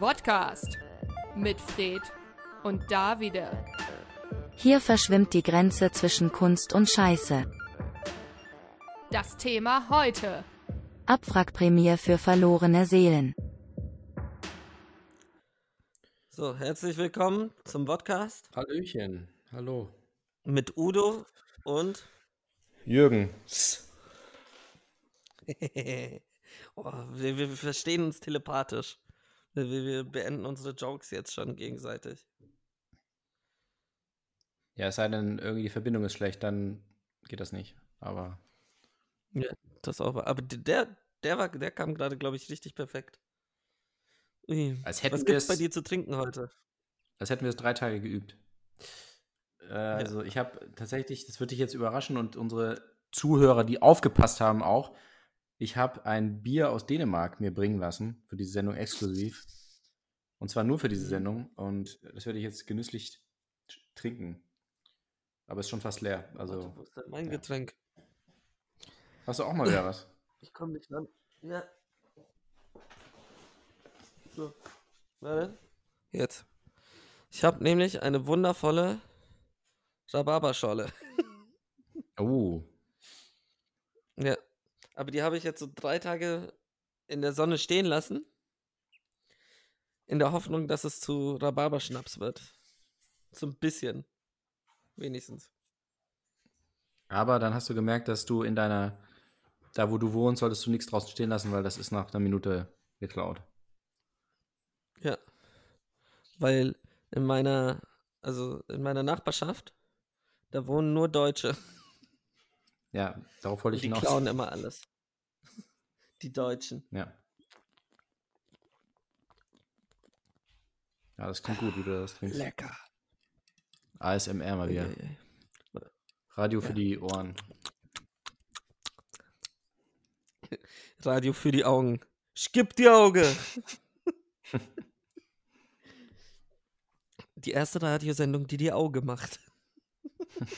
Podcast mit Fred und Davide. Hier verschwimmt die Grenze zwischen Kunst und Scheiße. Das Thema heute. Abwrackprämie für verlorene Seelen. So, herzlich willkommen zum Podcast Hallöchen, hallo. mit Udo und Jürgen. oh, wir, wir verstehen uns telepathisch. Wir, wir beenden unsere Jokes jetzt schon gegenseitig. Ja, es sei denn, irgendwie die Verbindung ist schlecht, dann geht das nicht. Aber Ja, das auch. war- Aber der, der war, der kam gerade, glaube ich, richtig perfekt. Ui. Als hätten Was wir gibt's bei es- dir zu trinken heute? als hätten wir es drei Tage geübt. Äh, Also ich habe tatsächlich, das wird dich jetzt überraschen und unsere Zuhörer, die aufgepasst haben auch, ich habe ein Bier aus Dänemark mir bringen lassen, für diese Sendung exklusiv. Und zwar nur für diese Sendung. Und das werde ich jetzt genüsslich trinken. Aber ist schon fast leer. Warte, Also wo ist denn mein ja. Getränk? hast du auch mal wieder was? Ich komme nicht ran. Ja. So. Warte. Jetzt. Ich habe nämlich eine wundervolle Rhabarberscholle. Oh, Ja. Aber die habe ich jetzt so drei Tage in der Sonne stehen lassen. In der Hoffnung, dass es zu Rhabarberschnaps wird. So ein bisschen. Wenigstens. Aber dann hast du gemerkt, dass du in deiner, da wo du wohnst, solltest du nichts draußen stehen lassen, weil das ist nach einer Minute geklaut. Ja. Weil in meiner, also in meiner Nachbarschaft, da wohnen nur Deutsche. Ja, darauf wollte ich Die hinaus. klauen immer alles. Die Deutschen. Ja. Ja, das klingt gut, wie du das trinkst. Lecker. ASMR mal wieder. Eieiei. Radio für die Ohren. Radio für die Augen. Skip die Auge. die erste Radiosendung, die die Auge macht.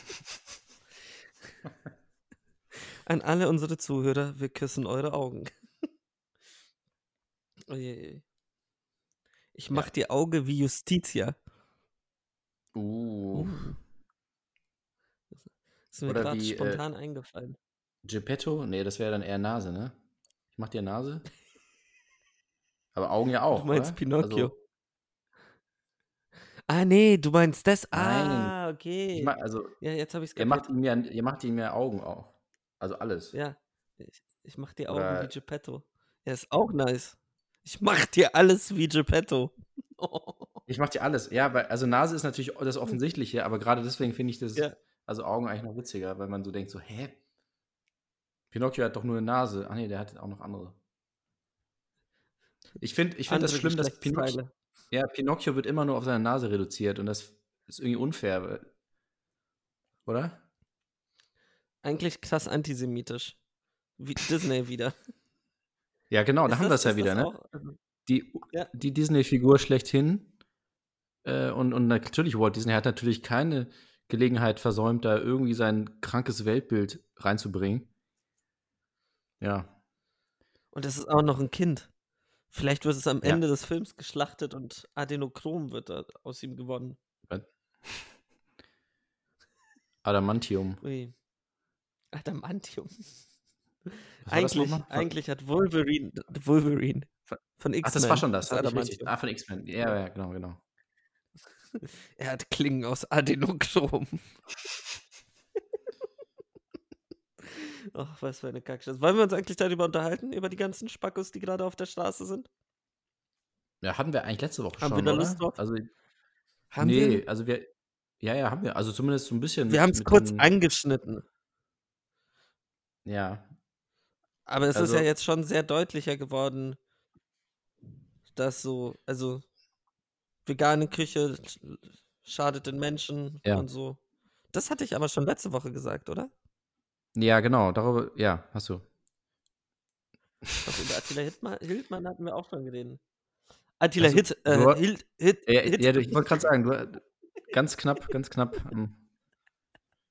An alle unsere Zuhörer, wir küssen eure Augen. Oje. Ich mach die Auge wie Justitia. Uh. Ist mir gerade äh, spontan eingefallen. Geppetto? Nee, das wäre dann eher Nase, ne? Ich mach dir Nase. Aber Augen ja auch. Du meinst oder? Pinocchio. Also, ah, nee, du meinst das? Nein. Ah, okay. ich mach, also ja, jetzt habe ich es ihr macht, ihm ja, ihr macht ihm ja Augen auch. Also alles. Ja, ich, ich mach dir Augen Oder- wie Geppetto. Ja, ist auch nice. Ich mach dir alles wie Geppetto. Ich mach dir alles. Ja, weil, also Nase ist natürlich das Offensichtliche, aber gerade deswegen finde ich das, Ja. also Augen eigentlich noch witziger, weil man so denkt, so, hä? Pinocchio hat doch nur eine Nase. Ah nee, der hat auch noch andere. Ich finde ich find das schlimm, dass Pinocchio, ja, Pinocchio wird immer nur auf seine Nase reduziert und das ist irgendwie unfair. Oder? Eigentlich krass antisemitisch. Wie Disney wieder. Ja, genau, da haben wir das- es ja wieder, ne? auch- also, Die, Ja. die Disney-Figur schlechthin. Äh, und, und natürlich, Walt Disney hat natürlich keine Gelegenheit versäumt, da irgendwie sein krankes Weltbild reinzubringen. Ja. Und das ist auch noch ein Kind. Vielleicht wird es am Ja. Ende des Films geschlachtet und Adenochrom wird da aus ihm gewonnen. Adamantium. Ui. Adamantium. Eigentlich, eigentlich hat Wolverine, Wolverine von X-Men. Ach, das war schon das. das. Ah, von X-Men. Ja, ja, genau, genau. Er hat Klingen aus Adenochrom. Ach, was für eine Kackscheiße. Wollen wir uns eigentlich darüber unterhalten? Über die ganzen Spackos, die gerade auf der Straße sind? Ja, hatten wir eigentlich letzte Woche Haben schon, wir da oder? Lust drauf? Also, Haben nee, wir? also wir, ja, ja, haben wir. Also zumindest so ein bisschen. Wir haben es kurz den- angeschnitten. Ja, Aber es ist Also- ja jetzt schon sehr deutlicher geworden, dass so, also vegane Küche sch- schadet den Menschen Ja. und so. Das hatte ich aber schon letzte Woche gesagt, oder? ja, genau, darüber, ja, hast du. Doch, über Attila Hildmann, Hildmann hatten wir auch schon geredet. Attila Also, Hit, äh, du- Hild, Hit, Ja, Hit, ja, ich wollte gerade sagen, du, ganz knapp, ganz knapp. ähm.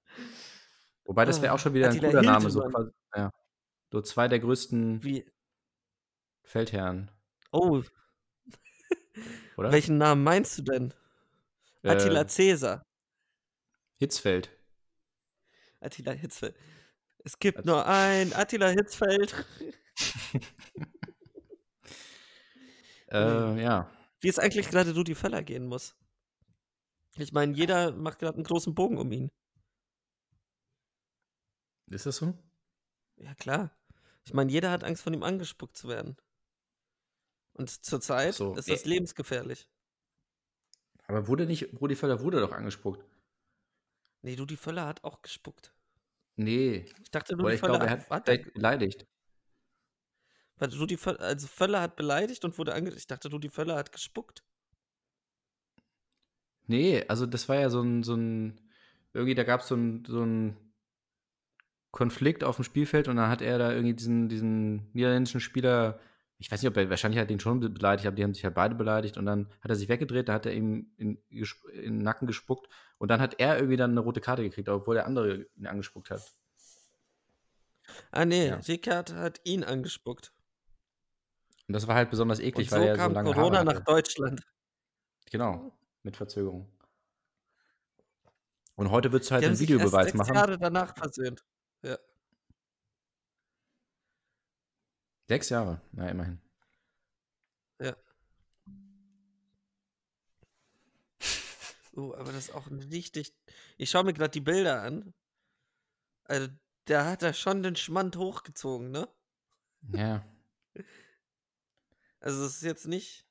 Wobei, das wäre auch schon wieder ein Attila cooler Name. So, Hildmann. quasi, ja. So zwei der größten wie, Feldherren. oh, Oder? Welchen Namen meinst du denn? Attila Äh, Cäsar. Hitzfeld. Attila Hitzfeld. Es gibt Att- nur ein Attila Hitzfeld. Äh, ja. Wie es eigentlich gerade Rudi Völler gehen muss. Ich meine, jeder macht gerade einen großen Bogen um ihn. Ist das so? Ja, klar. Ich meine, jeder hat Angst, von ihm angespuckt zu werden. Und zurzeit so, ist das lebensgefährlich. Aber wurde nicht, Rudi Völler wurde doch angespuckt. Nee, Rudi Völler hat auch gespuckt. Nee. Ich dachte, Rudi ich Völler glaube, er hat hat, vielleicht beleidigt. weil Rudi Völler, also Völler hat beleidigt und wurde ange... Ich dachte, Rudi Völler hat gespuckt. Nee, also das war ja so ein, so ein irgendwie, da gab es so ein, so ein Konflikt auf dem Spielfeld und dann hat er da irgendwie diesen, diesen niederländischen Spieler, ich weiß nicht, ob er, wahrscheinlich hat ihn schon be- beleidigt, aber die haben sich halt beide beleidigt und dann hat er sich weggedreht, da hat er ihm in, in den Nacken gespuckt und dann hat er irgendwie dann eine rote Karte gekriegt, obwohl der andere ihn angespuckt hat. Ah, nee, Ja. Ricard hat ihn angespuckt. Und das war halt besonders eklig, so weil er so kam lange Corona nach. Deutschland. Genau, mit Verzögerung. Und heute würdest du halt einen Videobeweis machen. Jahre danach versöhnt. Sechs Jahre, na immerhin. Ja. Oh, aber das ist auch ein richtig. Ich schaue mir gerade die Bilder an. Also, da hat er schon den Schmand hochgezogen, ne? Ja. Also, es ist jetzt nicht.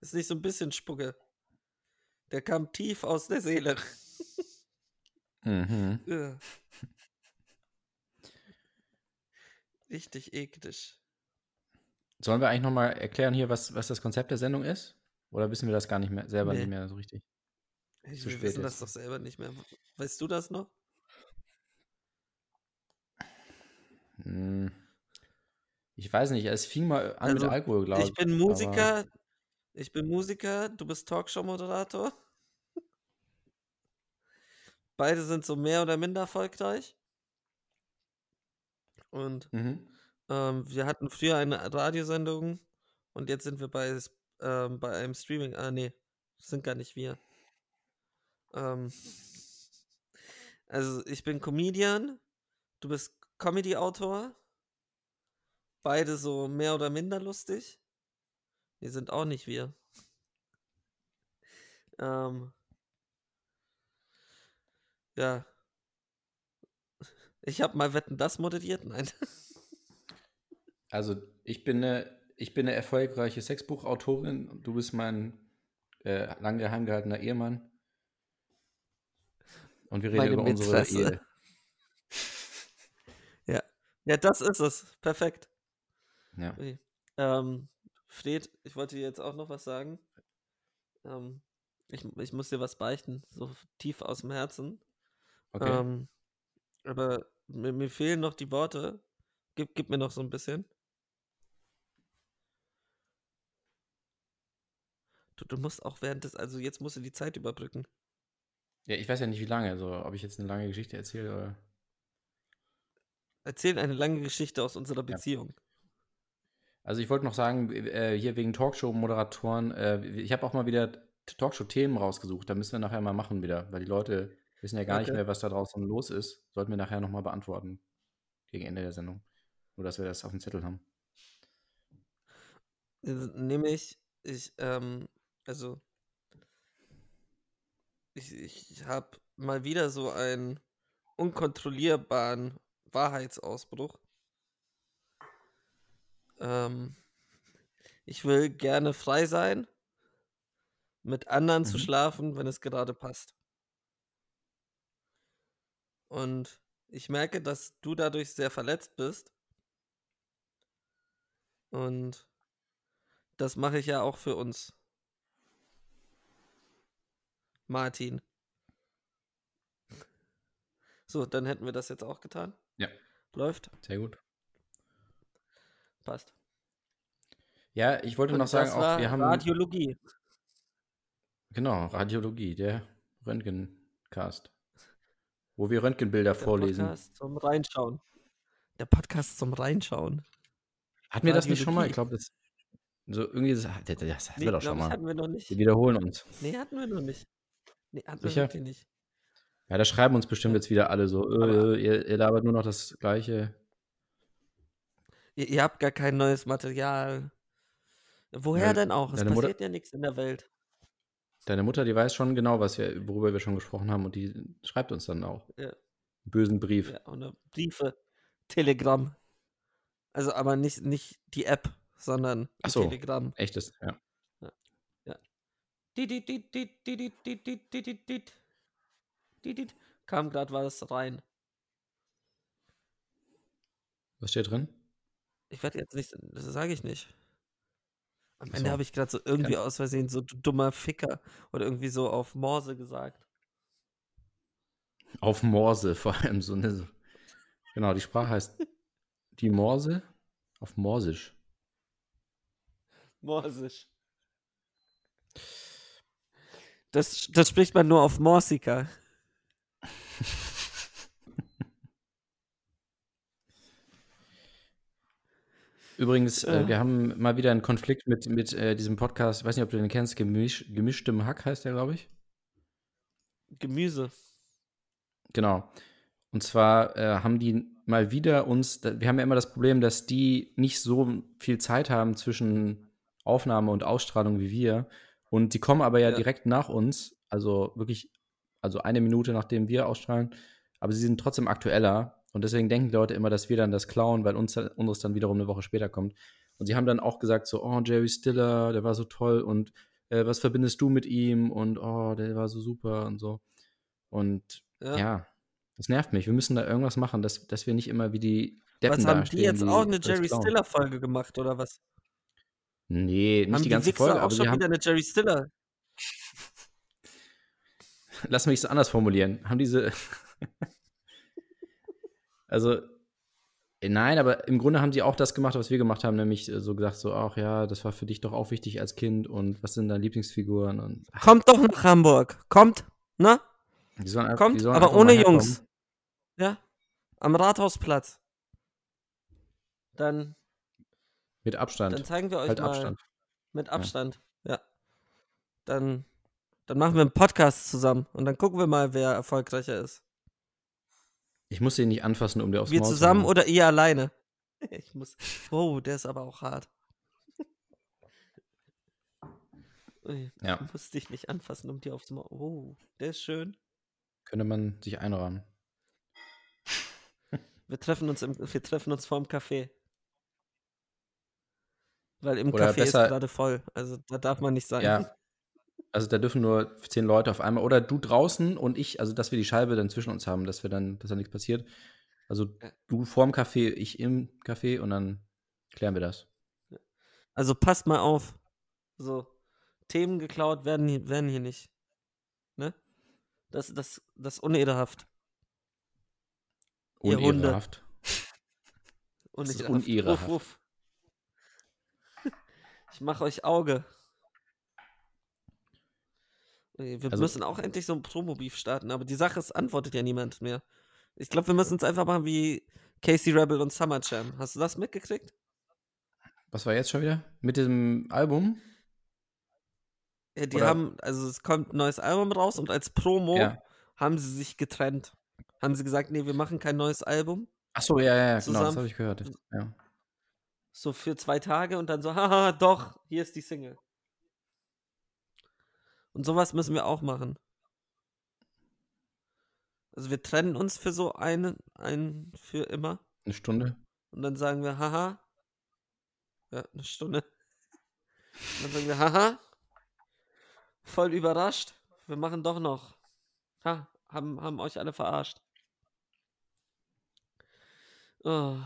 Ist nicht so ein bisschen Spucke. Der kam tief aus der Seele. Mhm. Ugh. Richtig eklig. Sollen wir eigentlich nochmal erklären hier, was, was das Konzept der Sendung ist? Oder wissen wir das gar nicht mehr, selber Nee. nicht mehr so richtig? Ich, wir wissen das doch selber nicht mehr. Weißt du das noch? Hm. Ich weiß nicht, es fing mal an Also, mit Alkohol, glaube ich. Ich bin Musiker. Ich bin Musiker, du bist Talkshow-Moderator. Beide sind so mehr oder minder erfolgreich. Und Mhm. ähm, wir hatten früher eine Radiosendung und jetzt sind wir bei, ähm, bei einem Streaming. Ah, nee, das sind gar nicht wir. Ähm, also, ich bin Comedian, du bist Comedy-Autor. Beide so mehr oder minder lustig. Die sind auch nicht wir. Ähm, ja. Ich habe mal Wetten das moderiert. Nein. Also, ich bin eine, ich bin eine erfolgreiche Sexbuchautorin du bist mein äh, lang geheim gehaltener Ehemann. Und wir reden Meine über unsere Mätresse. Ehe. Ja, das ist es. Perfekt. Ja. Okay. Ähm, Fred, ich wollte dir jetzt auch noch was sagen. Ähm, ich, ich muss dir was beichten, so tief aus dem Herzen. Okay. Ähm, aber mir, mir fehlen noch die Worte. Gib, gib mir noch so ein bisschen. Du, du musst auch während des, also jetzt musst du die Zeit überbrücken. ja, ich weiß ja nicht, wie lange, also ob ich jetzt eine lange Geschichte erzähle oder. Erzähl eine lange Geschichte aus unserer Beziehung. Also ich wollte noch sagen, äh, hier wegen Talkshow-Moderatoren, äh, ich habe auch mal wieder Talkshow-Themen rausgesucht. Da müssen wir nachher mal machen wieder, weil die Leute wissen ja gar nicht Okay. mehr, was da draußen los ist. Sollten wir nachher nochmal beantworten. Gegen Ende der Sendung. Nur, dass wir das auf dem Zettel haben. Nämlich, ich, ähm, also, ich, ich habe mal wieder so einen unkontrollierbaren Wahrheitsausbruch. Ähm, ich will gerne frei sein, mit anderen zu Mhm. schlafen, wenn es gerade passt. Und ich merke, dass du dadurch sehr verletzt bist. Und das mache ich ja auch für uns. Martin. So, dann hätten wir das jetzt auch getan. Ja. Läuft. Sehr gut. Passt. Ja, ich wollte Und noch sagen, auch wir haben. Radiologie. Genau, Radiologie, der Röntgencast. Wo wir Röntgenbilder Der vorlesen. Podcast zum Reinschauen. Der Podcast zum Reinschauen. Hatten wir das nicht schon mal? Ich glaube, das. So irgendwie, das, das, das hatten Nee, wir doch schon mal. hatten wir noch nicht. Wir wiederholen uns. Nee, hatten wir noch nicht. Nee, hatten wir Sicher? wirklich nicht. Ja, da schreiben uns bestimmt jetzt wieder alle so, äh, ihr, ihr labert nur noch das Gleiche. Ihr, ihr habt gar kein neues Material. Woher Ja, denn auch? Es deine Mutter- passiert ja nichts in der Welt. Deine Mutter, die weiß schon genau, was wir, worüber wir schon gesprochen haben und die schreibt uns dann auch. Ja. Einen bösen Brief. Ja, und Briefe, Telegram. Also aber nicht, nicht die App, sondern Ach so, Telegram. Echtes, ja. ja. ja. Kam gerade was rein. Was steht drin? Ich werde jetzt nicht, das sage ich nicht. Am Ende so. habe ich gerade so irgendwie aus Versehen so du dummer Ficker oder irgendwie so auf Morse gesagt. Auf Morse, vor allem so eine. Genau, die Sprache heißt die Morse auf Morsisch. Morsisch. Das, das spricht man nur auf Morsika. Übrigens, äh, Ja. wir haben mal wieder einen Konflikt mit, mit äh, diesem Podcast, ich weiß nicht, ob du den kennst, Gemisch, Gemischtem Hack heißt der, glaube ich. Gemüse. Genau. Und zwar äh, haben die mal wieder uns, wir haben ja immer das Problem, dass die nicht so viel Zeit haben zwischen Aufnahme und Ausstrahlung wie wir. Und die kommen aber ja, Ja. direkt nach uns, also wirklich, also eine Minute nachdem wir ausstrahlen, aber sie sind trotzdem aktueller. Und deswegen denken die Leute immer, dass wir dann das klauen, weil uns, unseres dann wiederum eine Woche später kommt. Und sie haben dann auch gesagt, so, oh, Jerry Stiller, der war so toll und äh, was verbindest du mit ihm? Und oh, der war so super und so. Und Ja. ja, das nervt mich. Wir müssen da irgendwas machen, dass, dass wir nicht immer wie die Deppen Was haben die jetzt auch eine Jerry klauen. Stiller Folge gemacht oder was? Nee, nicht haben die ganze Wichser Folge, auch aber schon haben, wieder eine Jerry Stiller? lass mich es anders formulieren. Haben diese, also, äh, nein, aber im Grunde haben sie auch das gemacht, was wir gemacht haben, nämlich äh, so gesagt, so, ach ja, das war für dich doch auch wichtig als Kind und was sind deine Lieblingsfiguren und ach, Kommt doch nach Hamburg. Kommt, ne? einfach, Kommt, aber ohne. Jungs. Ja. Am Rathausplatz. Dann, Mit Abstand. dann zeigen wir euch halt mal Abstand. mit Abstand. Ja. Dann, dann machen wir einen Podcast zusammen und dann gucken wir mal, wer erfolgreicher ist. Ich muss den nicht anfassen, um dir aufs wir Maul zusammen oder ihr alleine? Ich muss. Oh, der ist aber auch hart. Ui, Ja. Ich muss dich nicht anfassen, um dir aufs Maul. Oh, der ist schön. Könnte man sich einrahmen. Wir treffen uns, im, wir treffen uns vorm Café. Weil im Oder Café ist gerade voll. Also da darf man nicht sein. Ja. Also da dürfen nur zehn Leute auf einmal. Oder du draußen und ich, also dass wir die Scheibe dann zwischen uns haben, dass wir dann, dass da nichts passiert. Also du vorm Café, ich im Café und dann klären wir das. Also passt mal auf. So, Themen geklaut werden, hier- werden hier nicht. Ne? Das, das, das ist unehrehaft. Hunde. Unehrenhaft. Das ist Unehrehaft. Wuff, wuff. Ich mach euch Auge. Okay, Wir Also- müssen auch endlich so ein Promo-Beef starten, aber die Sache ist, antwortet ja niemand mehr. Ich glaube, wir müssen es einfach machen wie Casey Rebel und Summer Jam. Hast du das mitgekriegt? Was war jetzt schon wieder? Mit dem Album? Ja, die Oder- haben, also es kommt ein neues Album raus und als Promo Ja. haben sie sich getrennt. Haben sie gesagt, nee, wir machen kein neues Album. Achso, ja, ja, ja, genau, das Zusammen- habe ich gehört. Ja. So für zwei Tage und dann so, haha, doch, hier ist die Single. Und sowas müssen wir auch machen. Also wir trennen uns für so einen, einen für immer Eine Stunde. und dann sagen wir, haha. Ja, eine Stunde. Und dann sagen wir, haha. Voll überrascht. Wir machen doch noch. Ha, haben, haben euch alle verarscht. Oh.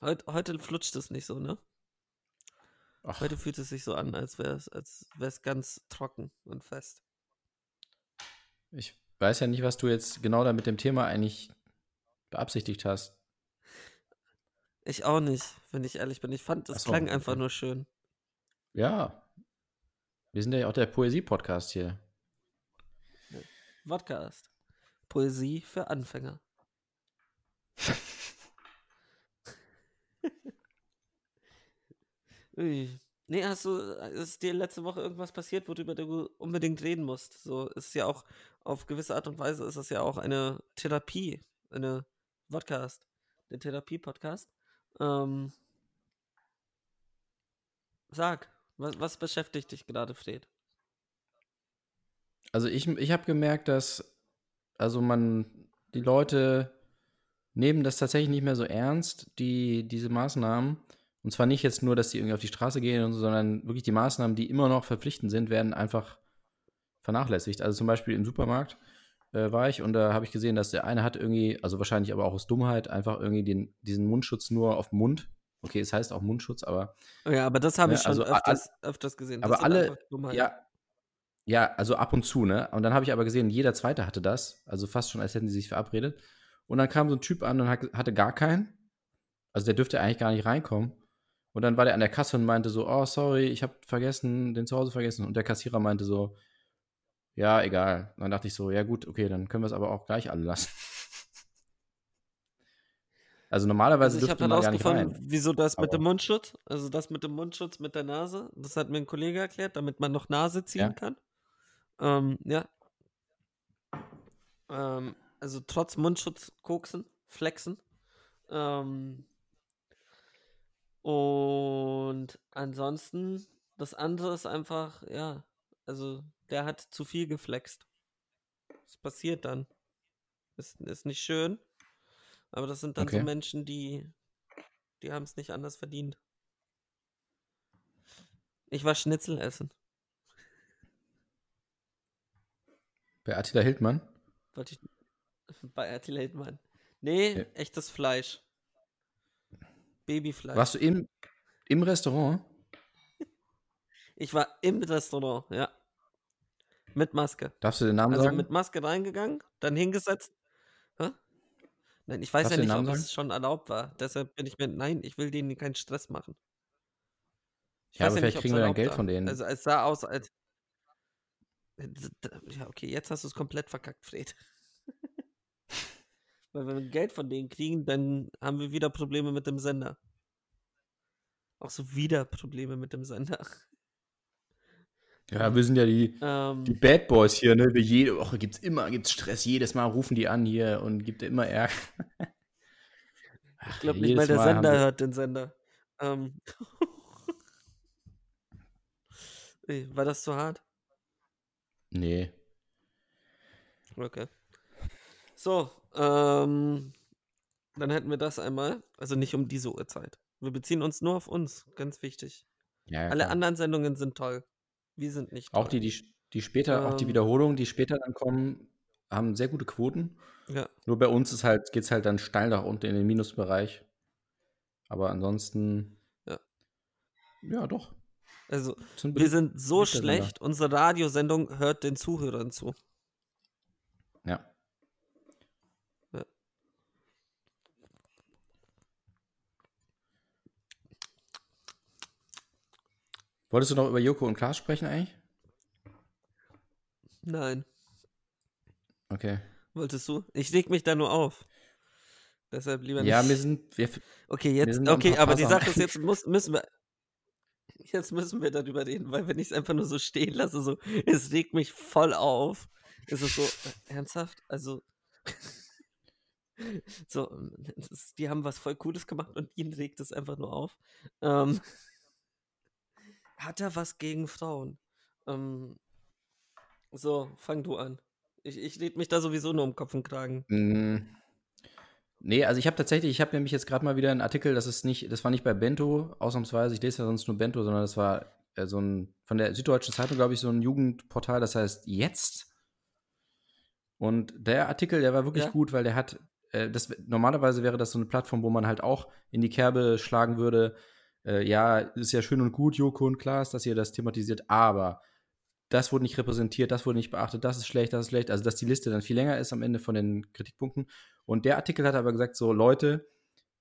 Heut, heute flutscht es nicht so, ne? Ach, Heute fühlt es sich so an, als wäre es als wär's ganz trocken und fest. ich weiß ja nicht, was du jetzt genau da mit dem Thema eigentlich beabsichtigt hast. Ich auch nicht, wenn ich ehrlich bin. Ich fand, das so, klang einfach okay. nur schön. Ja. Wir sind ja auch der Poesie-Podcast hier. Podcast. Poesie für Anfänger. Nee, hast du, ist dir letzte Woche irgendwas passiert, worüber du unbedingt reden musst? So ist ja auch, auf gewisse Art und Weise ist es ja auch eine Therapie, eine Podcast, der Therapie-Podcast. Ähm, sag, was, was beschäftigt dich gerade, Fred? Also ich, ich habe gemerkt, dass also man die Leute nehmen das tatsächlich nicht mehr so ernst, die diese Maßnahmen. Und zwar nicht jetzt nur, dass die irgendwie auf die Straße gehen und so, sondern wirklich die Maßnahmen, die immer noch verpflichtend sind, werden einfach vernachlässigt. Also zum Beispiel im Supermarkt äh, war ich und da habe ich gesehen, dass der eine hat irgendwie, also wahrscheinlich aber auch aus Dummheit, einfach irgendwie den, diesen Mundschutz nur auf dem Mund. Okay, es heißt auch Mundschutz, aber. Ja, aber das habe Ne, ich schon also a- öfters, öfters gesehen. Das aber alle, ja, ja, also ab und zu, ne? Und dann habe ich aber gesehen, jeder Zweite hatte das, also fast schon, als hätten sie sich verabredet. Und dann kam so ein Typ an und hat- hatte gar keinen. Also der dürfte eigentlich gar nicht reinkommen. Und dann war der an der Kasse und meinte so, oh, sorry, ich habe vergessen, den zu Hause vergessen. Und der Kassierer meinte so, ja, egal. Und dann dachte ich so, ja gut, okay, dann können wir es aber auch gleich alle lassen. Also normalerweise Also ich habe dürfte man gar nicht herausgefunden, rein. wieso das mit dem Aber- Mundschutz, also das mit dem Mundschutz mit der Nase, das hat mir ein Kollege erklärt, damit man noch Nase ziehen Ja. kann. Ähm, ja. Ähm, also trotz Mundschutz koksen, flexen. Ähm, und ansonsten, das andere ist einfach, ja, also der hat zu viel geflext. Das passiert dann. Ist, ist nicht schön. Aber das sind dann so Okay. Menschen, die, die haben es nicht anders verdient. Ich war Schnitzel essen. Bei Attila Hildmann. Wollte ich bei Attila Hildmann. Nee, Ja. echtes Fleisch. Babyfleisch. Warst du im, im Restaurant? Ich war im Restaurant, ja. Mit Maske. Darfst du den Namen Also sagen? mit Maske reingegangen, dann hingesetzt. Hä? Nein, ich weiß Darfst ja nicht, ob Namen es schon erlaubt war. Deshalb bin ich mir. Nein, ich will denen keinen Stress machen. Ich Ja, aber vielleicht ob's kriegen wir dann Geld war. von denen. Also es sah aus, als. Ja, okay, jetzt hast du es komplett verkackt, Fred. Weil wenn wir Geld von denen kriegen, dann haben wir wieder Probleme mit dem Sender. Auch so wieder Probleme mit dem Sender. Ja, wir sind ja die, Ähm, die Bad Boys hier, ne? Wir jede Woche gibt's immer gibt's Stress, jedes Mal rufen die an hier und gibt immer Ärger. Ich glaube nicht mal der Mal Sender hört den Sender. Ähm. War das zu hart? Nee. Okay. So, ähm, dann hätten wir das einmal. Also nicht um diese Uhrzeit. Wir beziehen uns nur auf uns, ganz wichtig. Ja, ja, Alle klar. anderen Sendungen sind toll. Wir sind nicht toll. Auch die, die, die später, auch die Ähm. Wiederholungen, die später dann kommen, haben sehr gute Quoten. Ja, Nur bei uns ist halt, geht's halt dann steil nach unten in den Minusbereich. Aber ansonsten. Ja. Ja, doch. also Sind wir sind so schlecht, unsere Radiosendung hört den Zuhörern zu. Wolltest du noch über Joko und Klaas sprechen eigentlich? Nein, Okay. wolltest du? Ich reg mich da nur auf. Deshalb lieber nicht. Ja, wir sind. Wir, Okay, jetzt, sind okay, aber die Sache ist, jetzt muss, müssen wir, jetzt müssen wir darüber reden, weil wenn ich es einfach nur so stehen lasse, so, es regt mich voll auf. Es ist so, äh, ernsthaft? Also, so, das, die haben was voll Cooles gemacht und ihn regt es einfach nur auf. Ähm, hat er was gegen Frauen? Ähm, so, fang du an. Ich, ich red mich da sowieso nur um Kopf und Kragen. Mm, Nee, also ich habe tatsächlich, ich habe nämlich jetzt gerade mal wieder einen Artikel, das ist nicht, das war nicht bei Bento, ausnahmsweise, ich lese ja sonst nur Bento, sondern das war äh, so ein, von der Süddeutschen Zeitung, glaube ich, so ein Jugendportal, das heißt Jetzt. Und der Artikel, der war wirklich Ja. gut, weil der hat, äh, das, normalerweise wäre das so eine Plattform, wo man halt auch in die Kerbe schlagen würde, äh, ja, ist ja schön und gut, Joko und Klaas, dass ihr das thematisiert, aber das wurde nicht repräsentiert, das wurde nicht beachtet, das ist schlecht, das ist schlecht. Also, dass die Liste dann viel länger ist am Ende von den Kritikpunkten. Und der Artikel hat aber gesagt, so Leute,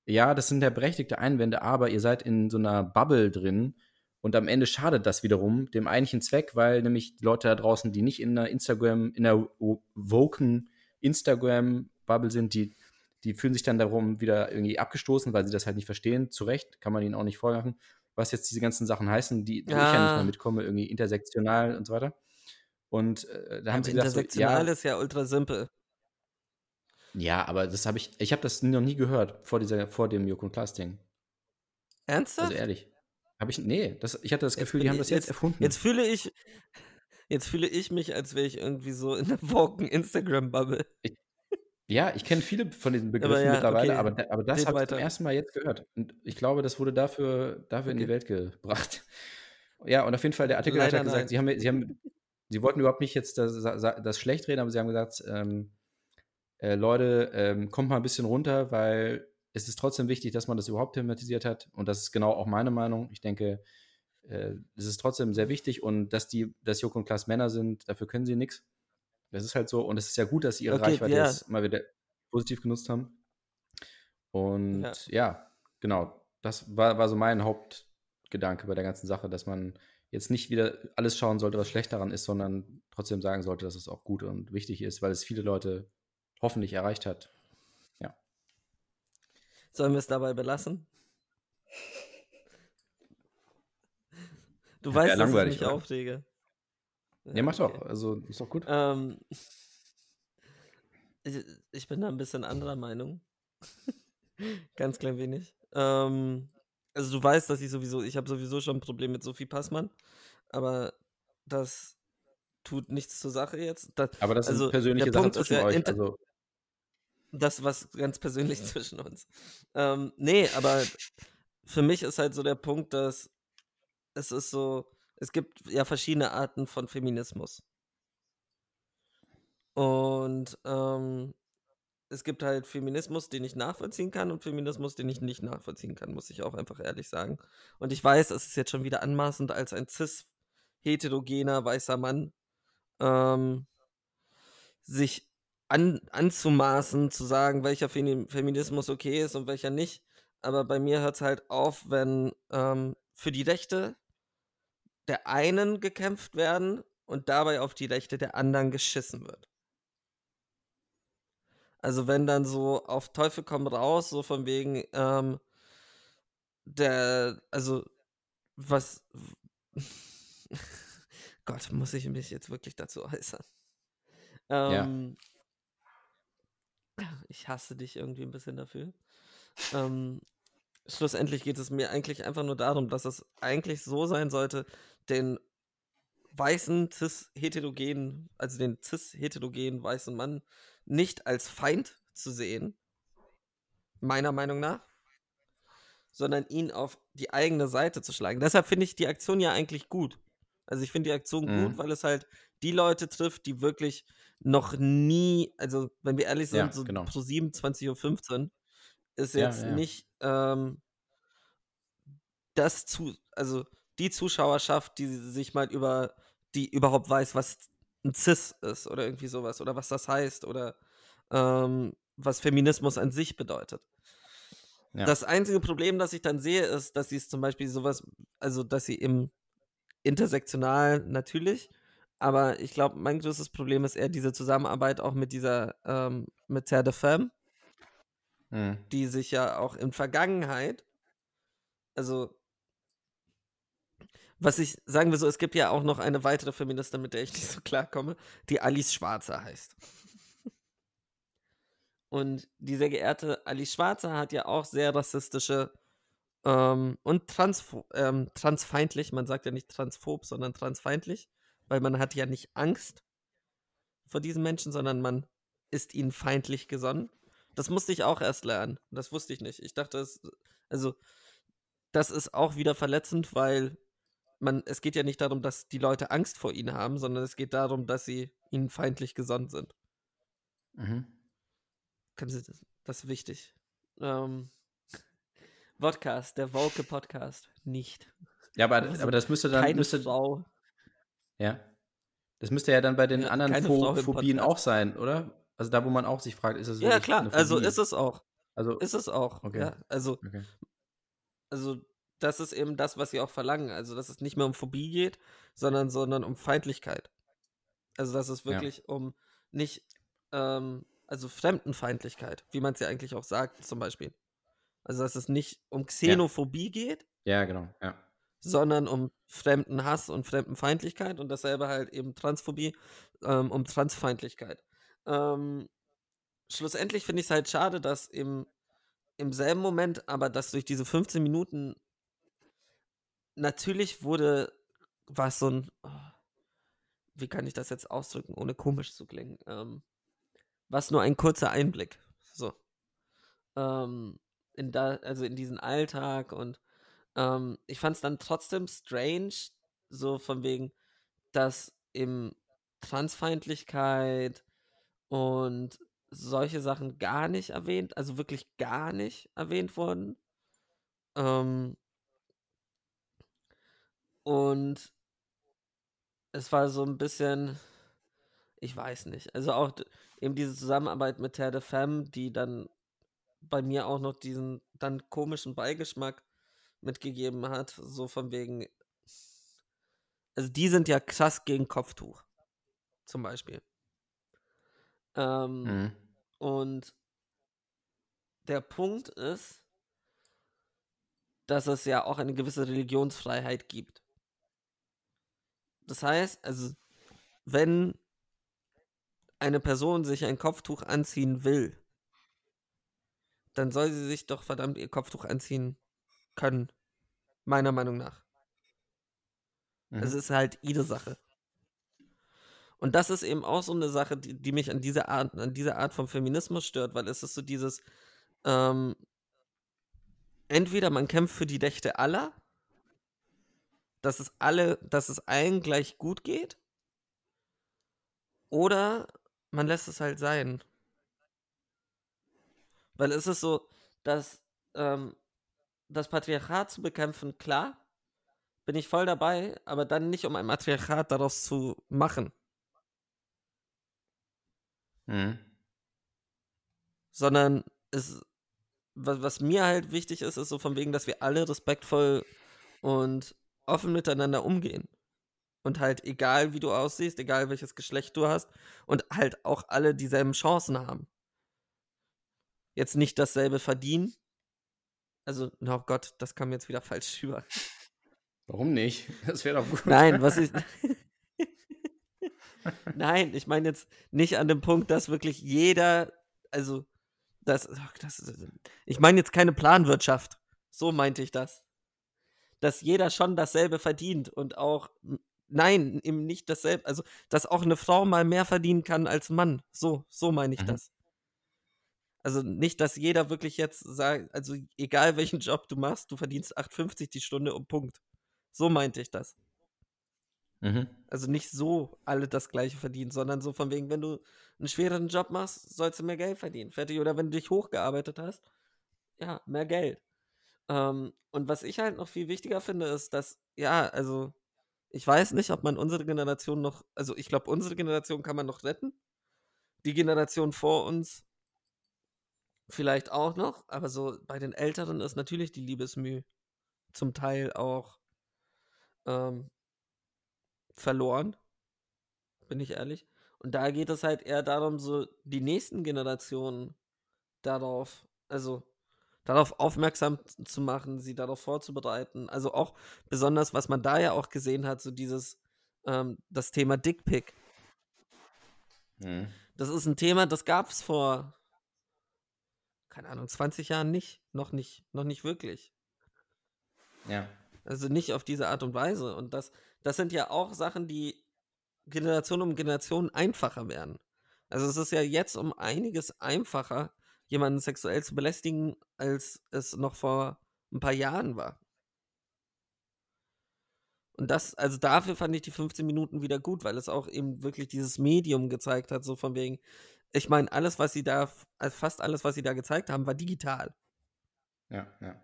ja, das sind ja berechtigte Einwände, aber ihr seid in so einer Bubble drin und am Ende schadet das wiederum dem eigentlichen Zweck, weil nämlich die Leute da draußen, die nicht in einer Instagram, in einer wo- woken Instagram-Bubble sind, die, die fühlen sich dann darum wieder irgendwie abgestoßen, weil sie das halt nicht verstehen. Zu Recht, kann man ihnen auch nicht vorwerfen. was jetzt diese ganzen Sachen heißen, die wo ich ja nicht mehr mitkomme, irgendwie intersektional und so weiter. Und äh, da haben sie Aber gesagt, so, intersektional ja, ist ja ultra simpel. ja, aber das habe ich, ich habe das noch nie gehört vor dieser, vor dem Joko und Klaas Ding. Ernsthaft? Also ehrlich. Habe ich, nee, das, ich hatte das Jetzt Gefühl, die haben ich- das jetzt, erfunden. Jetzt fühle ich, jetzt fühle ich mich, als wäre ich irgendwie so in der woken Instagram-Bubble. Ja, ich kenne viele von diesen Begriffen ja, mittlerweile, okay. aber, aber das habe ich zum ersten Mal jetzt gehört. Und ich glaube, das wurde dafür, dafür in die Okay. Welt gebracht. Ja, und auf jeden Fall, der Artikel hat Leider ja gesagt, nein. sie haben, sie haben, sie wollten überhaupt nicht jetzt das, das schlecht reden, aber sie haben gesagt, ähm, äh, Leute, ähm, kommt mal ein bisschen runter, weil es ist trotzdem wichtig, dass man das überhaupt thematisiert hat. Und das ist genau auch meine Meinung. Ich denke, äh, es ist trotzdem sehr wichtig und dass die, dass Joko und Klaas Männer sind, dafür können sie nichts. Das ist halt so. Und es ist ja gut, dass sie ihre Okay, Reichweite ja. jetzt mal wieder positiv genutzt haben. Und Ja. ja, genau. Das war, war so mein Hauptgedanke bei der ganzen Sache, dass man jetzt nicht wieder alles schauen sollte, was schlecht daran ist, sondern trotzdem sagen sollte, dass es auch gut und wichtig ist, weil es viele Leute hoffentlich erreicht hat. Sollen wir es dabei belassen? Du weißt, dass ich mich aufrege. Ja, mach doch. okay. Also ist doch gut. Ähm, ich, ich bin da ein bisschen anderer Meinung. Ganz klein wenig. Ähm, also du weißt, dass ich sowieso, ich habe sowieso schon ein Problem mit Sophie Passmann, aber das tut nichts zur Sache jetzt. Das, Aber das also, ist persönliche Sache Punkt zwischen ja euch. Also, das was ganz persönlich zwischen uns. Ähm, nee, aber für mich ist halt so der Punkt, dass es ist so, es gibt ja verschiedene Arten von Feminismus. Und ähm, es gibt halt Feminismus, den ich nachvollziehen kann und Feminismus, den ich nicht nachvollziehen kann, muss ich auch einfach ehrlich sagen. Und ich weiß, es ist jetzt schon wieder anmaßend als ein cis-heterogener weißer Mann ähm, sich an, anzumaßen, zu sagen, welcher Femi Feminismus okay ist und welcher nicht. Aber bei mir hört es halt auf, wenn ähm, für die Rechte der einen gekämpft werden und dabei auf die Rechte der anderen geschissen wird. Also wenn dann so auf Teufel komm raus, so von wegen, ähm, der, also was, Gott, muss ich mich jetzt wirklich dazu äußern? Ähm, Ich hasse dich irgendwie ein bisschen dafür. Ähm, schlussendlich geht es mir eigentlich einfach nur darum, dass es eigentlich so sein sollte, den weißen cis-heterogenen, also den cis-heterogenen weißen Mann nicht als Feind zu sehen, meiner Meinung nach, sondern ihn auf die eigene Seite zu schlagen. Deshalb finde ich die Aktion ja eigentlich gut. Also ich finde die Aktion Mhm. gut, weil es halt die Leute trifft, die wirklich noch nie, also wenn wir ehrlich sind, Ja, so genau. pro 27.15 Uhr ist Ja, jetzt ja. nicht ähm, das zu, also die Zuschauerschaft, die sich mal über, die überhaupt weiß, was ein Cis ist oder irgendwie sowas oder was das heißt oder ähm, was Feminismus an sich bedeutet. Ja. Das einzige Problem, das ich dann sehe, ist, dass sie es zum Beispiel sowas, also dass sie im intersektional natürlich, aber ich glaube, mein größtes Problem ist eher diese Zusammenarbeit auch mit dieser, ähm, mit Terre de Femme, Mhm. die sich ja auch in Vergangenheit, also was ich, sagen wir so, es gibt ja auch noch eine weitere Feministin, mit der ich nicht so klarkomme, die Alice Schwarzer heißt. Und die sehr geehrte Alice Schwarzer hat ja auch sehr rassistische ähm, und transpho ähm, transfeindlich, man sagt ja nicht transphob, sondern transfeindlich, weil man hat ja nicht Angst vor diesen Menschen, sondern man ist ihnen feindlich gesonnen. Das musste ich auch erst lernen. Das wusste ich nicht. Ich dachte, es, also, das ist auch wieder verletzend, weil man, es geht ja nicht darum, dass die Leute Angst vor ihnen haben, sondern es geht darum, dass sie ihnen feindlich gesonnen sind. Mhm. Können Sie das, das ist wichtig. Ähm, Podcast, der Woke Podcast, nicht. Ja, aber, Also, aber das müsste dann, Keine müsste, Frau. ja. Das müsste ja dann bei den Ja, anderen Pho Phobien auch sein, oder? Also da, wo man auch sich fragt, ist es Ja, klar, also ist es auch. Also, Ist es auch. Okay. Ja, also, okay. also das ist eben das, was sie auch verlangen. Also, dass es nicht mehr um Phobie geht, sondern, sondern um Feindlichkeit. Also, dass es Ja. wirklich um nicht, ähm, also Fremdenfeindlichkeit, wie man es ja eigentlich auch sagt, zum Beispiel. Also, dass es nicht um Xenophobie geht, Ja, genau, ja. sondern um fremden Hass und Fremdenfeindlichkeit und dasselbe halt eben Transphobie, ähm, um Transfeindlichkeit. Ähm, schlussendlich finde ich es halt schade, dass im, im selben Moment, aber dass durch diese 15 Minuten natürlich wurde, war es so ein, oh, wie kann ich das jetzt ausdrücken, ohne komisch zu klingen, ähm, was nur ein kurzer Einblick, so, ähm, in da, also in diesen Alltag und ähm, ich fand es dann trotzdem strange, so von wegen, dass im Transfeindlichkeit und solche Sachen gar nicht erwähnt, also wirklich gar nicht erwähnt wurden. Ähm, und es war so ein bisschen, ich weiß nicht, also auch eben diese Zusammenarbeit mit Terre de Femme, die dann bei mir auch noch diesen dann komischen Beigeschmack mitgegeben hat, so von wegen, also die sind ja krass gegen Kopftuch, zum Beispiel. Ähm, Mhm. Und der Punkt ist, dass es ja auch eine gewisse Religionsfreiheit gibt. Das heißt, also, wenn eine Person sich ein Kopftuch anziehen will, dann soll sie sich doch verdammt ihr Kopftuch anziehen können. Meiner Meinung nach. Mhm. Es ist halt ihre Sache. Und das ist eben auch so eine Sache, die, die mich an dieser Art, an dieser Art von Feminismus stört, weil es ist so dieses, ähm, entweder man kämpft für die Rechte aller, dass es alle, dass es allen gleich gut geht, oder man lässt es halt sein. Weil es ist so, dass ähm, das Patriarchat zu bekämpfen, klar, bin ich voll dabei, aber dann nicht, um ein Matriarchat daraus zu machen, Mhm. sondern es, was, was mir halt wichtig ist, ist so von wegen, dass wir alle respektvoll und offen miteinander umgehen. Und halt, egal wie du aussiehst, egal welches Geschlecht du hast, und halt auch alle dieselben Chancen haben. Jetzt nicht dasselbe verdienen. Also, oh Gott, das kam jetzt wieder falsch rüber. Warum nicht? Das wäre doch gut. Nein, was ich. Nein, ich meine jetzt nicht an dem Punkt, dass wirklich jeder, also das, das ich meine jetzt keine Planwirtschaft. So meinte ich das. Dass jeder schon dasselbe verdient und auch, nein, eben nicht dasselbe, also dass auch eine Frau mal mehr verdienen kann als ein Mann. So, so meine ich Mhm. das. Also nicht, dass jeder wirklich jetzt sagt, also egal welchen Job du machst, du verdienst 8,50 die Stunde und Punkt. So meinte ich das. Mhm. Also nicht so alle das gleiche verdienen, sondern so von wegen, wenn du einen schweren Job machst, sollst du mehr Geld verdienen. Fertig. Oder wenn du dich hochgearbeitet hast, ja, mehr Geld. Ähm, und was ich halt noch viel wichtiger finde, ist, dass, ja, also, ich weiß nicht, ob man unsere Generation noch, also ich glaube, unsere Generation kann man noch retten. Die Generation vor uns vielleicht auch noch, aber so bei den Älteren ist natürlich die Liebesmüh zum Teil auch ähm, verloren, bin ich ehrlich. Und da geht es halt eher darum, so die nächsten Generationen darauf, also darauf aufmerksam zu machen, sie darauf vorzubereiten. Also auch besonders, was man da ja auch gesehen hat, so dieses, ähm, das Thema Dickpick. Mhm. Das ist ein Thema, das gab es vor, keine Ahnung, 20 Jahren nicht. Noch nicht, noch nicht wirklich. Ja. Also nicht auf diese Art und Weise. Und das, das sind ja auch Sachen, die Generation um Generation einfacher werden. Also es ist ja jetzt um einiges einfacher, jemanden sexuell zu belästigen, als es noch vor ein paar Jahren war. Und das, also dafür fand ich die 15 Minuten wieder gut, weil es auch eben wirklich dieses Medium gezeigt hat, so von wegen, ich meine, alles, was sie da, also fast alles, was sie da gezeigt haben, war digital. Ja, ja.